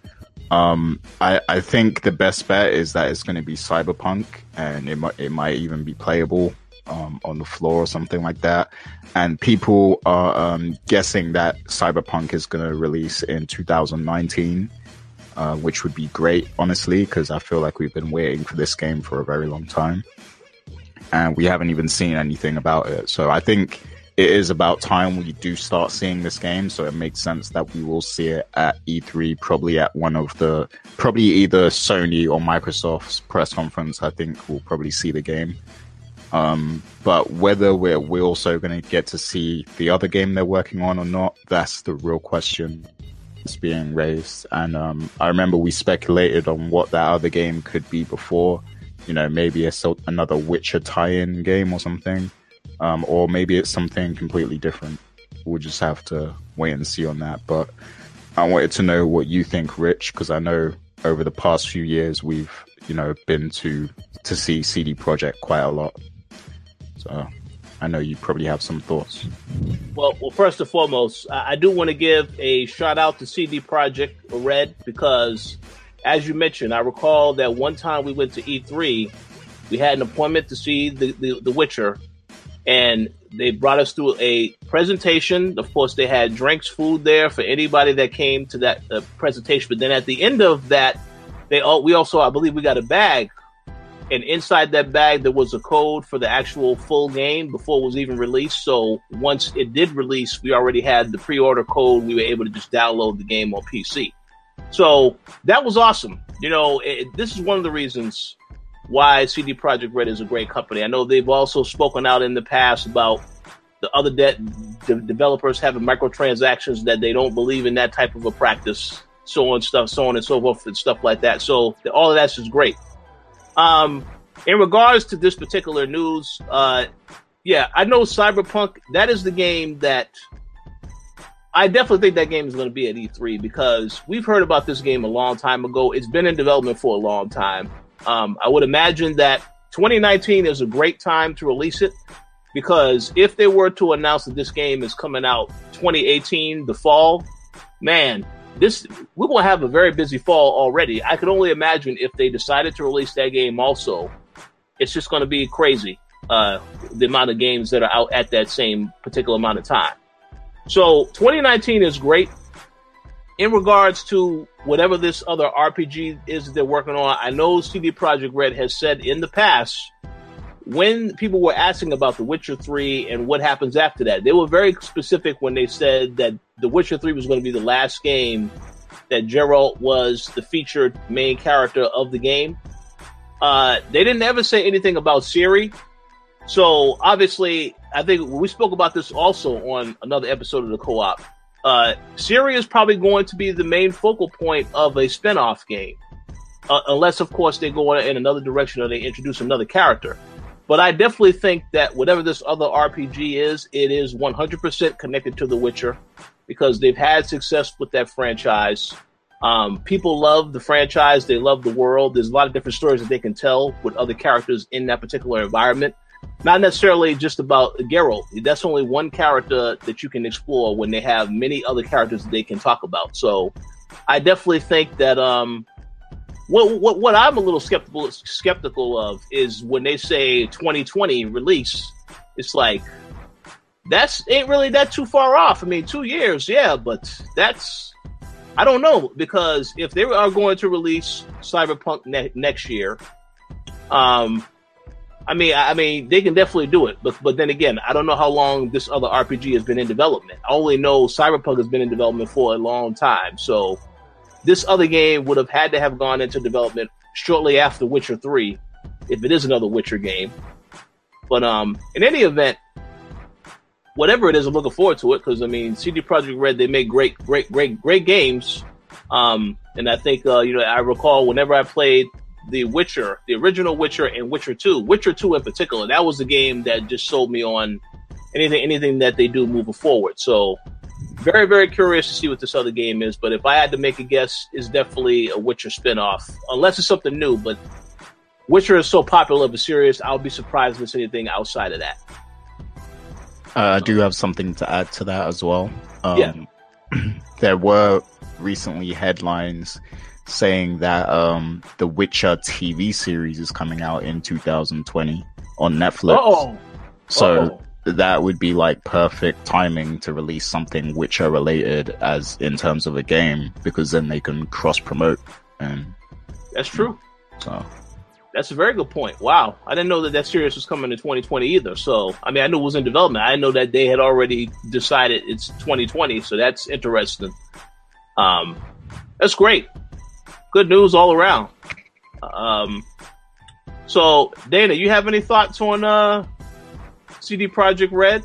Speaker 2: Um, I, I think the best bet is that it's going to be Cyberpunk, and it might it might even be playable um, on the floor or something like that. And people are um, guessing that Cyberpunk is going to release in 2019, uh, which would be great, honestly, because I feel like we've been waiting for this game for a very long time, and we haven't even seen anything about it. So I think it is about time we do start seeing this game. So it makes sense that we will see it at E3, probably at one of the, probably either Sony or Microsoft's press conference. I think we'll probably see the game. Um, but whether we're, we're also going to get to see the other game they're working on or not, that's the real question that's being raised. And um, I remember we speculated on what that other game could be before. You know, maybe a, another Witcher tie-in game or something um, or maybe it's something completely different. We'll just have to wait and see on that. But I wanted to know what you think, Rich, because I know over the past few years we've you know been to to see CD Projekt quite a lot. So I know you probably have some thoughts.
Speaker 1: Well, well, first and foremost, I do want to give a shout out to CD Projekt Red because, as you mentioned, I recall that one time we went to E3, we had an appointment to see the, the, the Witcher, and they brought us through a presentation. Of course, they had drinks, food there for anybody that came to that uh, presentation. But then at the end of that, they all we also I believe we got a bag, and inside that bag there was a code for the actual full game before it was even released. So once it did release, we already had the pre-order code. We were able to just download the game on PC. So that was awesome. You know, it, this is one of the reasons why CD Projekt Red is a great company. I know they've also spoken out in the past about the other de- de- developers having microtransactions that they don't believe in that type of a practice, so on stuff, so on and so forth, and stuff like that. So all of that's just great. Um, in regards to this particular news, uh, yeah, I know Cyberpunk. That is the game that I definitely think that game is going to be at E3 because we've heard about this game a long time ago. It's been in development for a long time. Um, I would imagine that 2019 is a great time to release it because if they were to announce that this game is coming out 2018, the fall, man, this we will have a very busy fall already. I could only imagine if they decided to release that game also. It's just going to be crazy uh, the amount of games that are out at that same particular amount of time. So 2019 is great in regards to whatever this other RPG is that they're working on, I know CD Projekt Red has said in the past when people were asking about The Witcher 3 and what happens after that, they were very specific when they said that The Witcher 3 was going to be the last game that Geralt was the featured main character of the game. Uh, they didn't ever say anything about Ciri. So obviously, I think we spoke about this also on another episode of the co-op uh, Ciri is probably going to be the main focal point of a spin-off game. Uh, unless, of course, they go in another direction or they introduce another character. but I definitely think that whatever this other RPG is, it is 100% connected to The Witcher because they've had success with that franchise. Um, people love the franchise, they love the world. There's a lot of different stories that they can tell with other characters in that particular environment. Not necessarily just about Geralt. That's only one character that you can explore when they have many other characters they can talk about. So I definitely think that um, what what what I'm a little skeptical skeptical of is when they say 2020 release. It's like that's ain't really that too far off. I mean, two years, yeah, but that's I don't know because if they are going to release Cyberpunk ne- next year, um, I mean, I mean, they can definitely do it, but but then again, I don't know how long this other RPG has been in development. I only know Cyberpunk has been in development for a long time, so this other game would have had to have gone into development shortly after Witcher 3, if it is another Witcher game. But um, in any event, whatever it is, I'm looking forward to it because I mean, CD Projekt Red they make great, great, great, great games. Um, and I think uh, you know I recall whenever I played the Witcher, the original Witcher, and Witcher Two, Witcher Two in particular, that was the game that just sold me on anything, anything that they do moving forward. So very, very curious to see what this other game is. But if I had to make a guess, it's definitely a Witcher spinoff, unless it's something new. But Witcher is so popular of a series, I'll be surprised if it's anything outside of that.
Speaker 2: Uh, I do have something to add to that as well. Um,
Speaker 1: Yeah.
Speaker 2: there were recently headlines saying that um, the Witcher TV series is coming out in 2020 on Netflix.
Speaker 1: Oh,
Speaker 2: So that would be like perfect timing to release something Witcher related as in terms of a game because then they can cross promote and
Speaker 1: that's true.
Speaker 2: so
Speaker 1: That's a very good point. Wow, I didn't know that that series was coming in 2020 either. So, I mean, I knew it was in development. I didn't know that they had already decided it's 2020. So that's interesting. Um, that's great. Good news all around. Um, so Dana, you have any thoughts on uh, CD Projekt Red?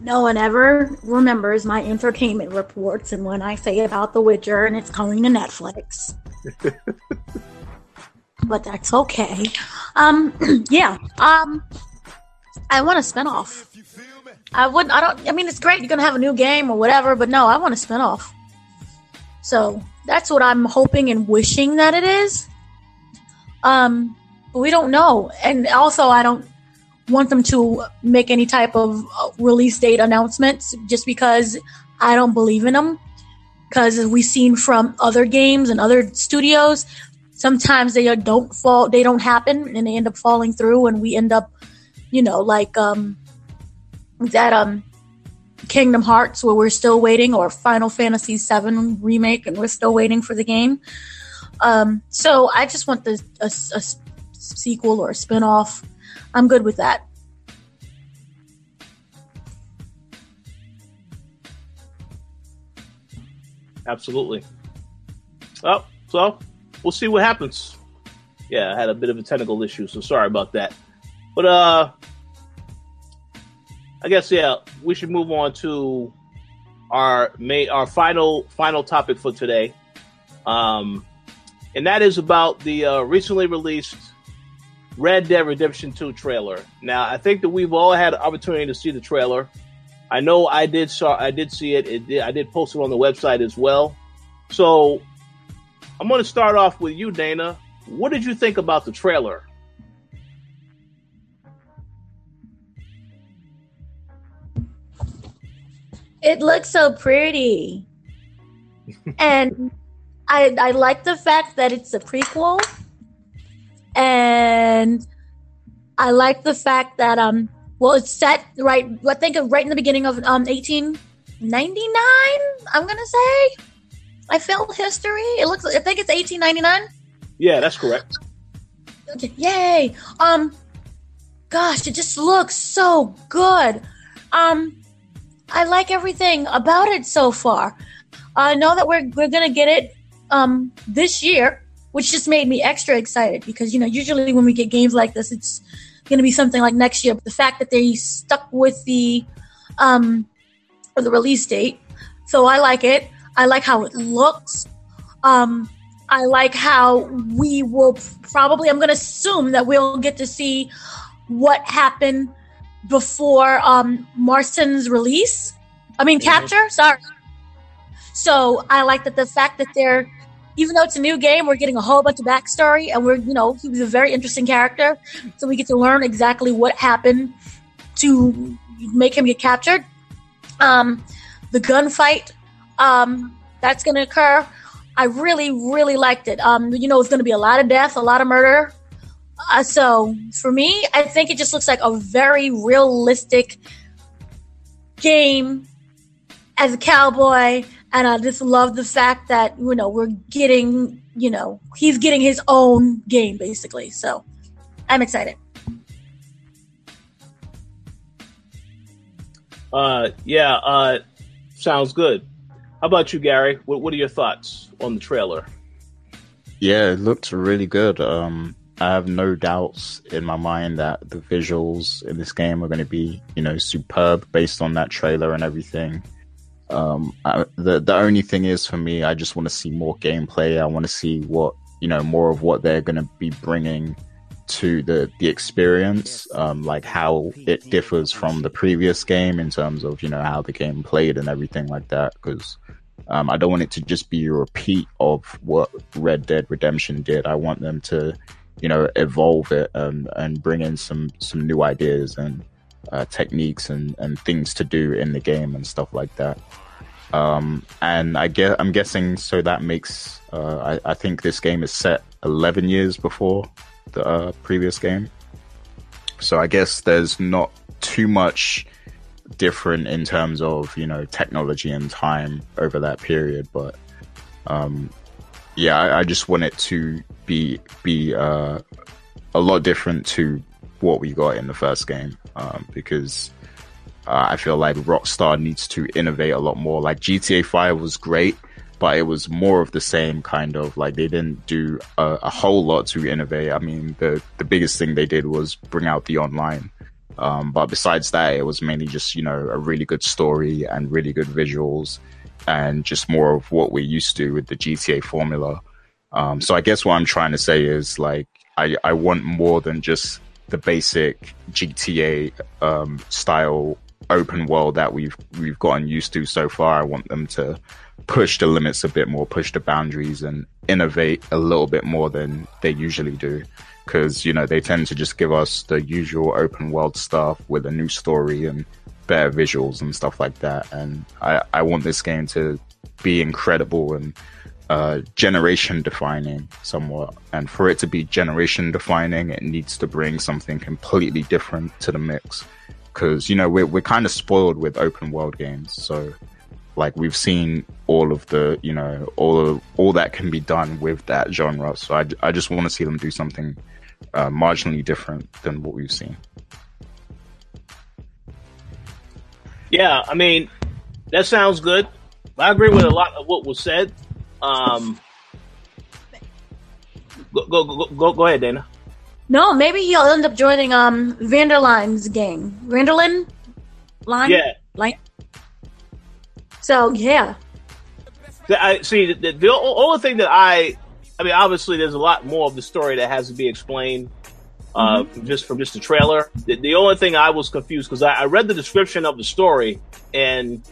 Speaker 3: No one ever remembers my entertainment reports and when I say about The Witcher and it's coming to Netflix. but that's okay. Um, yeah. Um, I want a spinoff. I wouldn't. I don't. I mean, it's great. You're gonna have a new game or whatever, but no, I want a spinoff. So that's what I'm hoping and wishing that it is. Um, but we don't know, and also I don't want them to make any type of uh, release date announcements just because I don't believe in them. Because we've seen from other games and other studios, sometimes they don't fall, they don't happen, and they end up falling through, and we end up, you know, like um, that um, Kingdom Hearts, where we're still waiting, or Final Fantasy VII remake, and we're still waiting for the game. Um, so I just want the a, a sequel or a spinoff. I'm good with that.
Speaker 1: Absolutely. Oh, so we'll see what happens. Yeah, I had a bit of a technical issue, so sorry about that. But uh I guess yeah, we should move on to our may our final final topic for today. Um and that is about the uh, recently released Red Dead Redemption 2 trailer. Now, I think that we've all had an opportunity to see the trailer. I know I did saw I did see it. it did, I did post it on the website as well. So I'm going to start off with you, Dana. What did you think about the trailer?
Speaker 3: It looks so pretty. and I I like the fact that it's a prequel. And I like the fact that um well it's set right I think right in the beginning of um 1899, I'm going to say. I feel history. It looks I think it's 1899.
Speaker 1: Yeah, that's correct.
Speaker 3: Okay, Yay! Um, gosh, it just looks so good. Um, I like everything about it so far. I know that we're we're gonna get it um this year, which just made me extra excited because you know usually when we get games like this, it's gonna be something like next year. But the fact that they stuck with the um or the release date, so I like it. I like how it looks. Um, I like how we will probably, I'm to assume that we'll get to see what happened before um, Marston's release. I mean,
Speaker 1: Mm-hmm.
Speaker 3: capture, sorry. So I like that the fact that they're, even though it's a new game, we're getting a whole bunch of backstory and we're, you know, he was a very interesting character. So we get to learn exactly what happened to make him get captured. Um, the gunfight, um, that's going to occur. I really, really liked it. Um, you know, it's going to be a lot of death, a lot of murder. Uh, so for me, I think it just looks like a very realistic game as a cowboy. And I just love the fact that, you know, we're getting, you know, he's getting his own game basically. So I'm excited.
Speaker 1: Uh, yeah, uh, sounds good. How about you, Gary? What, what are your thoughts on the trailer?
Speaker 2: Yeah, it looked really good. Um, I have no doubts in my mind that the visuals in this game are going to be, you know, superb based on that trailer and everything. Um, I, the the only thing is for me, I just want to see more gameplay. I want to see what you know more of what they're going to be bringing to the the experience, um, like how it differs from the previous game in terms of you know how the game played and everything like that. Because um, I don't want it to just be a repeat of what Red Dead Redemption did. I want them to, you know, evolve it and and bring in some some new ideas and uh, techniques and and things to do in the game and stuff like that. Um, and I get I'm guessing so that makes uh, I, I think this game is set 11 years before the uh, previous game. So I guess there's not too much different in terms of you know technology and time over that period, but um, yeah, I, I just want it to be be uh, a lot different to what we got in the first game um, because uh, I feel like Rockstar needs to innovate a lot more. Like GTA 5 was great, but it was more of the same kind of like they didn't do a, a whole lot to innovate. I mean, the the biggest thing they did was bring out the online. Um, but besides that, it was mainly just you know a really good story and really good visuals, and just more of what we're used to with the GTA formula. Um, so I guess what I'm trying to say is like I I want more than just the basic GTA um, style open world that we've we've gotten used to so far. I want them to push the limits a bit more, push the boundaries, and innovate a little bit more than they usually do. Because you know they tend to just give us the usual open world stuff with a new story and better visuals and stuff like that. And I I want this game to be incredible and uh, generation defining somewhat. And for it to be generation defining, it needs to bring something completely different to the mix. Because, you know, we're, we're kind of spoiled with open world games. So, like, we've seen all of the, you know, all of, all that can be done with that genre. So, I, I just want to see them do something uh, marginally different than what we've seen.
Speaker 1: Yeah, I mean, that sounds good. I agree with a lot of what was said. Um, go, go, go, go, go ahead, Dana.
Speaker 3: No, maybe he'll end up joining um Vanderline's gang. Vanderlin? Line?
Speaker 1: Yeah.
Speaker 3: Line? So, yeah.
Speaker 1: I see. The, the only thing that I, I mean, obviously, there's a lot more of the story that has to be explained, uh, from just from just the trailer. The, the only thing I was confused because I, I read the description of the story, and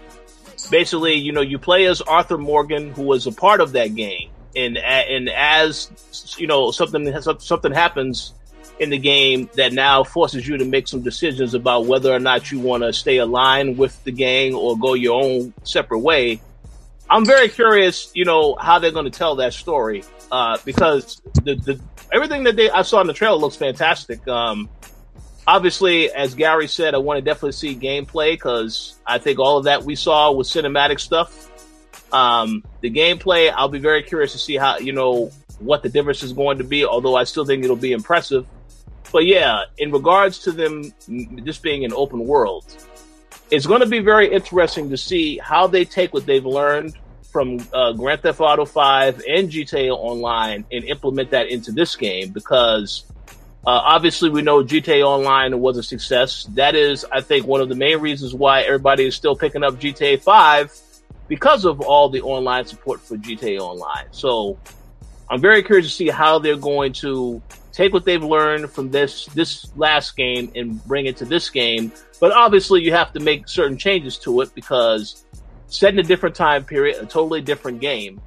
Speaker 1: basically, you know, you play as Arthur Morgan, who was a part of that game, and and as you know, something something happens in the game that now forces you to make some decisions about whether or not you want to stay aligned with the gang or go your own separate way. I'm very curious, you know, how they're going to tell that story, uh, because the, the everything that they I saw in the trailer looks fantastic. Um, obviously, as Gary said, I want to definitely see gameplay because I think all of that we saw was cinematic stuff. Um, the gameplay, I'll be very curious to see how you know what the difference is going to be. Although I still think it'll be impressive. But yeah, in regards to them just being an open world, it's going to be very interesting to see how they take what they've learned from uh, Grand Theft Auto 5 and GTA Online and implement that into this game because uh, obviously we know GTA Online was a success. That is, I think, one of the main reasons why everybody is still picking up GTA 5 because of all the online support for GTA Online. So I'm very curious to see how they're going to take what they've learned from this this last game and bring it to this game. But obviously, you have to make certain changes to it because setting a different time period, a totally different game.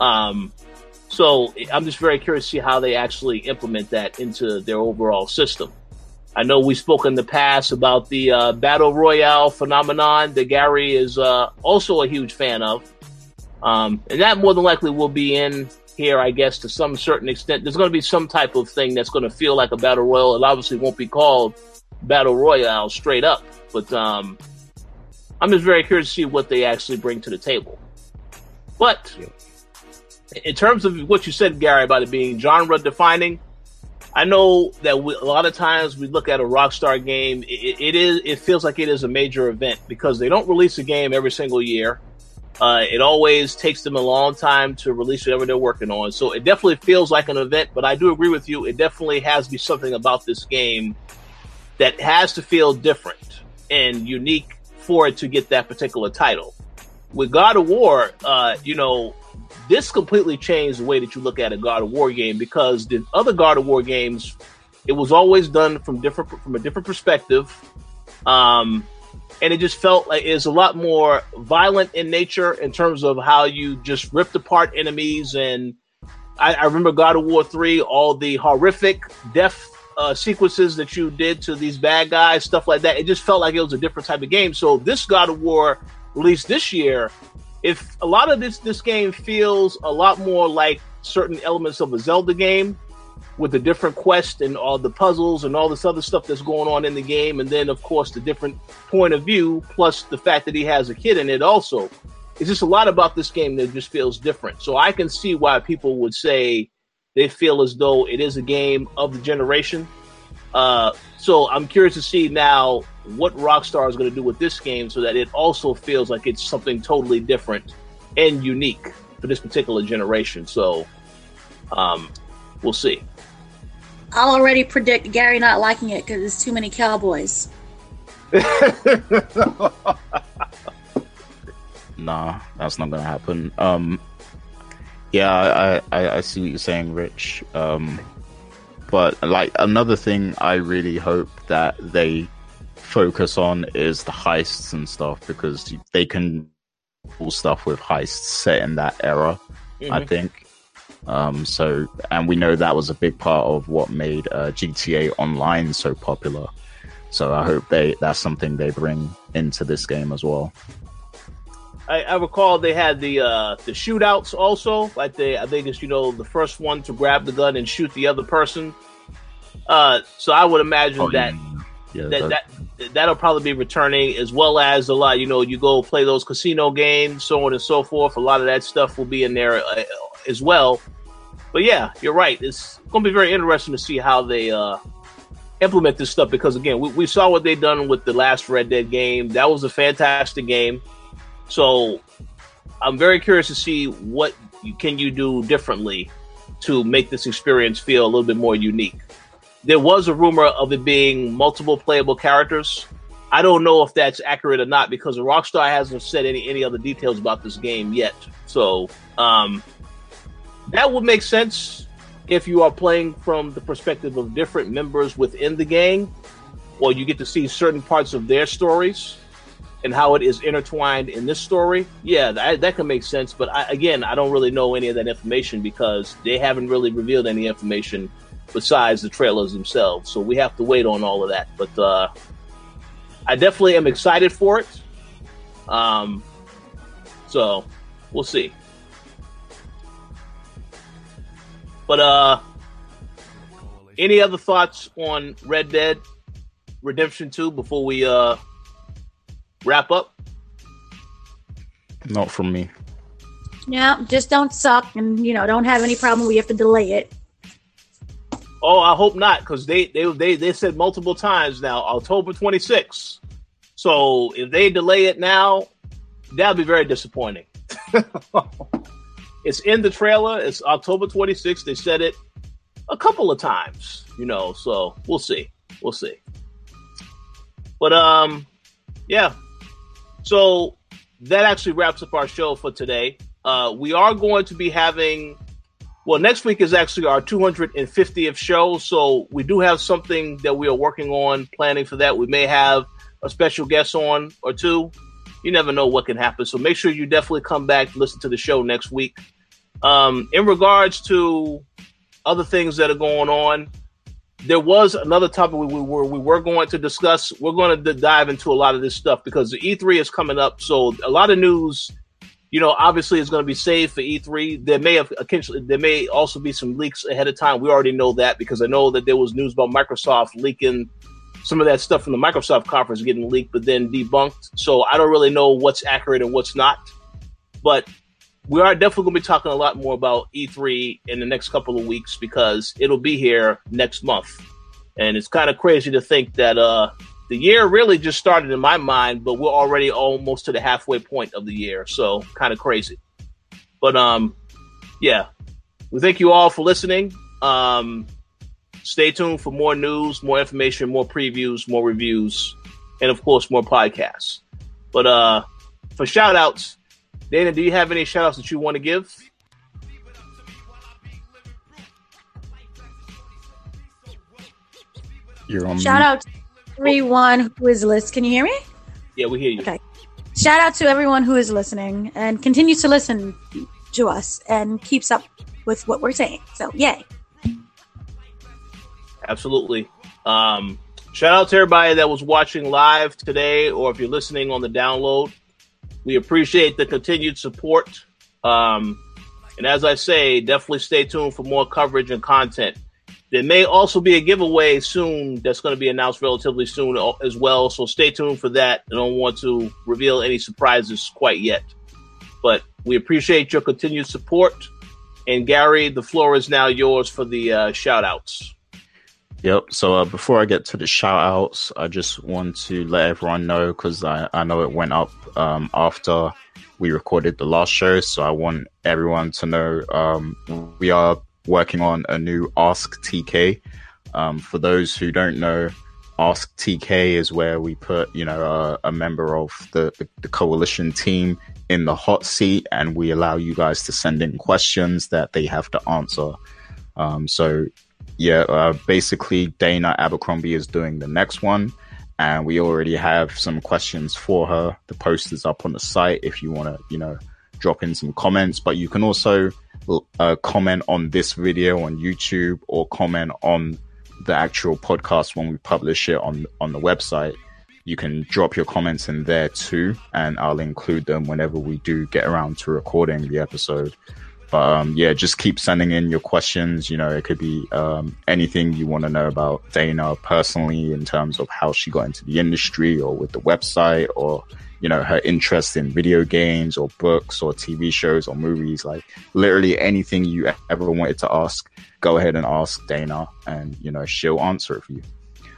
Speaker 1: Um, so I'm just very curious to see how they actually implement that into their overall system. I know we spoke in the past about the uh, battle royale phenomenon that Gary is uh, also a huge fan of, um, and that more than likely will be in here, I guess, to some certain extent. There's going to be some type of thing that's going to feel like a battle royale. It obviously won't be called battle royale straight up, but um, I'm just very curious to see what they actually bring to the table. But in terms of what you said, Gary, about it being genre defining, I know that we, a lot of times we look at a Rockstar game, it, it is it feels like it is a major event because they don't release a game every single year. Uh, it always takes them a long time to release whatever they're working on. So it definitely feels like an event, but I do agree with you. It definitely has to be something about this game that has to feel different and unique for it to get that particular title. With God of War, uh, you know, this completely changed the way that you look at a God of War game because the other God of War games, it was always done from different from a different perspective. Um, and it just felt like it's a lot more violent in nature in terms of how you just ripped apart enemies. And I, I remember God of War 3, all the horrific death uh, sequences that you did to these bad guys, stuff like that. It just felt like it was a different type of game. So this God of War released this year, if a lot of this this game feels a lot more like certain elements of a Zelda game with the different quests and all the puzzles and all this other stuff that's going on in the game, and then of course the different point of view, plus the fact that he has a kid in it also. It's just a lot about this game that just feels different. So I can see why people would say they feel as though it is a game of the generation. Uh, so I'm curious to see now what Rockstar is going to do with this game so that it also feels like it's something totally different and unique for this particular generation. So um, we'll see.
Speaker 3: I'll already predict Gary not liking it because there's too many cowboys.
Speaker 2: nah, that's not gonna happen. Um, yeah, I, I, I see what you're saying, Rich. Um, but like another thing, I really hope that they focus on is the heists and stuff because they can pull stuff with heists set in that era. Mm-hmm. I think. Um, so, and we know that was a big part of what made uh, GTA Online so popular. So I hope they that's something they bring into this game as well.
Speaker 1: I, I recall they had the uh, the shootouts also. Like they, I think it's you know the first one to grab the gun and shoot the other person. Uh, so I would imagine oh, that, yeah. Yeah, that, that that that'll probably be returning as well as a lot. You know, you go play those casino games, so on and so forth. A lot of that stuff will be in there uh, as well. But yeah, you're right. It's going to be very interesting to see how they uh, implement this stuff because again, we, we saw what they done with the last Red Dead game. That was a fantastic game. So I'm very curious to see what you, can you do differently to make this experience feel a little bit more unique. There was a rumor of it being multiple playable characters. I don't know if that's accurate or not because Rockstar hasn't said any any other details about this game yet. So um, that would make sense if you are playing from the perspective of different members within the gang, or you get to see certain parts of their stories and how it is intertwined in this story. Yeah, that, that can make sense. But I, again, I don't really know any of that information because they haven't really revealed any information besides the trailers themselves. So we have to wait on all of that. But uh, I definitely am excited for it. Um, so we'll see. But uh, any other thoughts on Red Dead Redemption Two before we uh wrap up?
Speaker 2: Not from me.
Speaker 3: Yeah, just don't suck, and you know, don't have any problem. We have to delay it.
Speaker 1: Oh, I hope not, because they, they they they said multiple times now October 26th. So if they delay it now, that'll be very disappointing. it's in the trailer. It's October 26th. They said it a couple of times, you know. So we'll see. We'll see. But um, yeah, so that actually wraps up our show for today. Uh, we are going to be having Well, next week is actually our 250th show, so we do have something that we are working on, planning for that. We may have a special guest on or two. You never know what can happen, so make sure you definitely come back listen to the show next week. Um, in regards to other things that are going on, there was another topic we, we were we were going to discuss. We're going to dive into a lot of this stuff because the E3 is coming up, so a lot of news. You know, obviously, it's going to be saved for E3. There may have there may also be some leaks ahead of time. We already know that because I know that there was news about Microsoft leaking some of that stuff from the Microsoft conference getting leaked, but then debunked. So I don't really know what's accurate and what's not. But we are definitely going to be talking a lot more about E3 in the next couple of weeks because it'll be here next month. And it's kind of crazy to think that uh, the year really just started in my mind, but we're already almost to the halfway point of the year. So kind of crazy. But um, yeah, we thank you all for listening. Um, stay tuned for more news, more information, more previews, more reviews, and of course, more podcasts. But uh, for shout outs, Dana, do you have any shout outs that you want to give?
Speaker 2: You're on
Speaker 3: Shout
Speaker 2: mute.
Speaker 3: out to everyone who is listening. Can you hear me?
Speaker 1: Yeah, we hear you.
Speaker 3: Okay. Shout out to everyone who is listening and continues to listen to us and keeps up with what we're saying. So, yay.
Speaker 1: Absolutely. Um, shout out to everybody that was watching live today, or if you're listening on the download. We appreciate the continued support. Um, and as I say, definitely stay tuned for more coverage and content. There may also be a giveaway soon that's going to be announced relatively soon as well. So stay tuned for that. I don't want to reveal any surprises quite yet. But we appreciate your continued support. And Gary, the floor is now yours for the uh, shout outs.
Speaker 2: Yep. So uh, before I get to the shout outs, I just want to let everyone know because I, I know it went up um, after we recorded the last show. So I want everyone to know um, we are working on a new Ask TK. Um, for those who don't know, Ask TK is where we put, you know, a member of the, the, the coalition team in the hot seat and we allow you guys to send in questions that they have to answer. Um, so yeah, uh, basically Dana Abercrombie is doing the next one, and we already have some questions for her. The post is up on the site if you want to, you know, drop in some comments. But you can also uh, comment on this video on YouTube or comment on the actual podcast when we publish it on on the website. You can drop your comments in there too, and I'll include them whenever we do get around to recording the episode. But um, yeah, just keep sending in your questions. You know, it could be um, anything you want to know about Dana personally in terms of how she got into the industry or with the website or, you know, her interest in video games or books or TV shows or movies. Like literally anything you ever wanted to ask, go ahead and ask Dana and, you know, she'll answer it for you.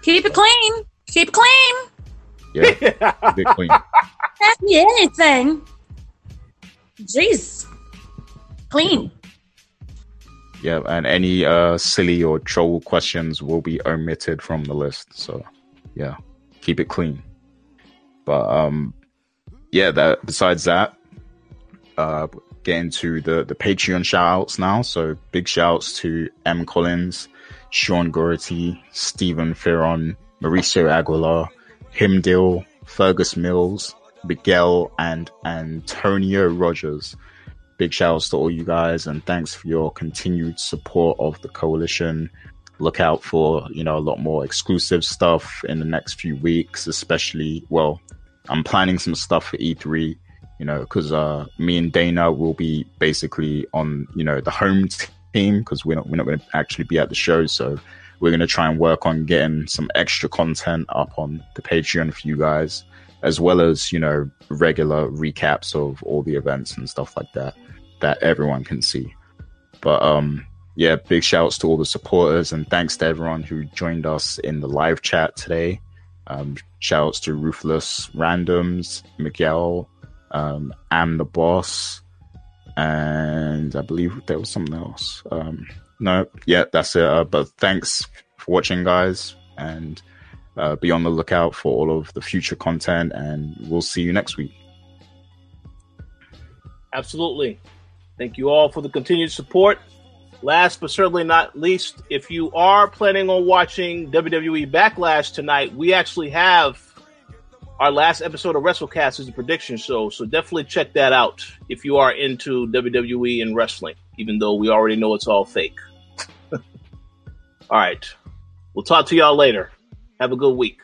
Speaker 3: Keep it clean. Keep it clean.
Speaker 2: Yeah. Queen.
Speaker 3: Ask me anything. Jeez. Clean.
Speaker 2: Yeah. And any uh, silly or troll questions will be omitted from the list. So yeah, keep it clean. But um, yeah, that besides that, uh, get into the the Patreon shout outs now. So big shouts to M Collins, Sean Gority, Stephen Ferron, Mauricio Aguilar, Himdil, Fergus Mills, Miguel, and Antonio Rogers. Big shouts to all you guys, and thanks for your continued support of the coalition. Look out for you know a lot more exclusive stuff in the next few weeks, especially well, I'm planning some stuff for E3 you know, because uh, me and Dana will be basically on, you know, the home team because we're not we're not going to actually be at the show, so we're going to try and work on getting some extra content up on the Patreon for you guys, as well as you know regular recaps of all the events and stuff like that that everyone can see. But um, yeah, big shouts to all the supporters and thanks to everyone who joined us in the live chat today. Um, shouts to Ruthless Randoms, Miguel, um, Am the Boss, and I believe there was something else. Um, no, yeah, that's it. Uh, but thanks for watching, guys, and uh, be on the lookout for all of the future content, and we'll see you next week.
Speaker 1: Absolutely. Thank you all for the continued support. Last but certainly not least, if you are planning on watching WWE Backlash tonight, we actually have our last episode of WrestleCast is a prediction show, so definitely check that out if you are into WWE and wrestling, even though we already know it's all fake. all right. We'll talk to y'all later. Have a good week.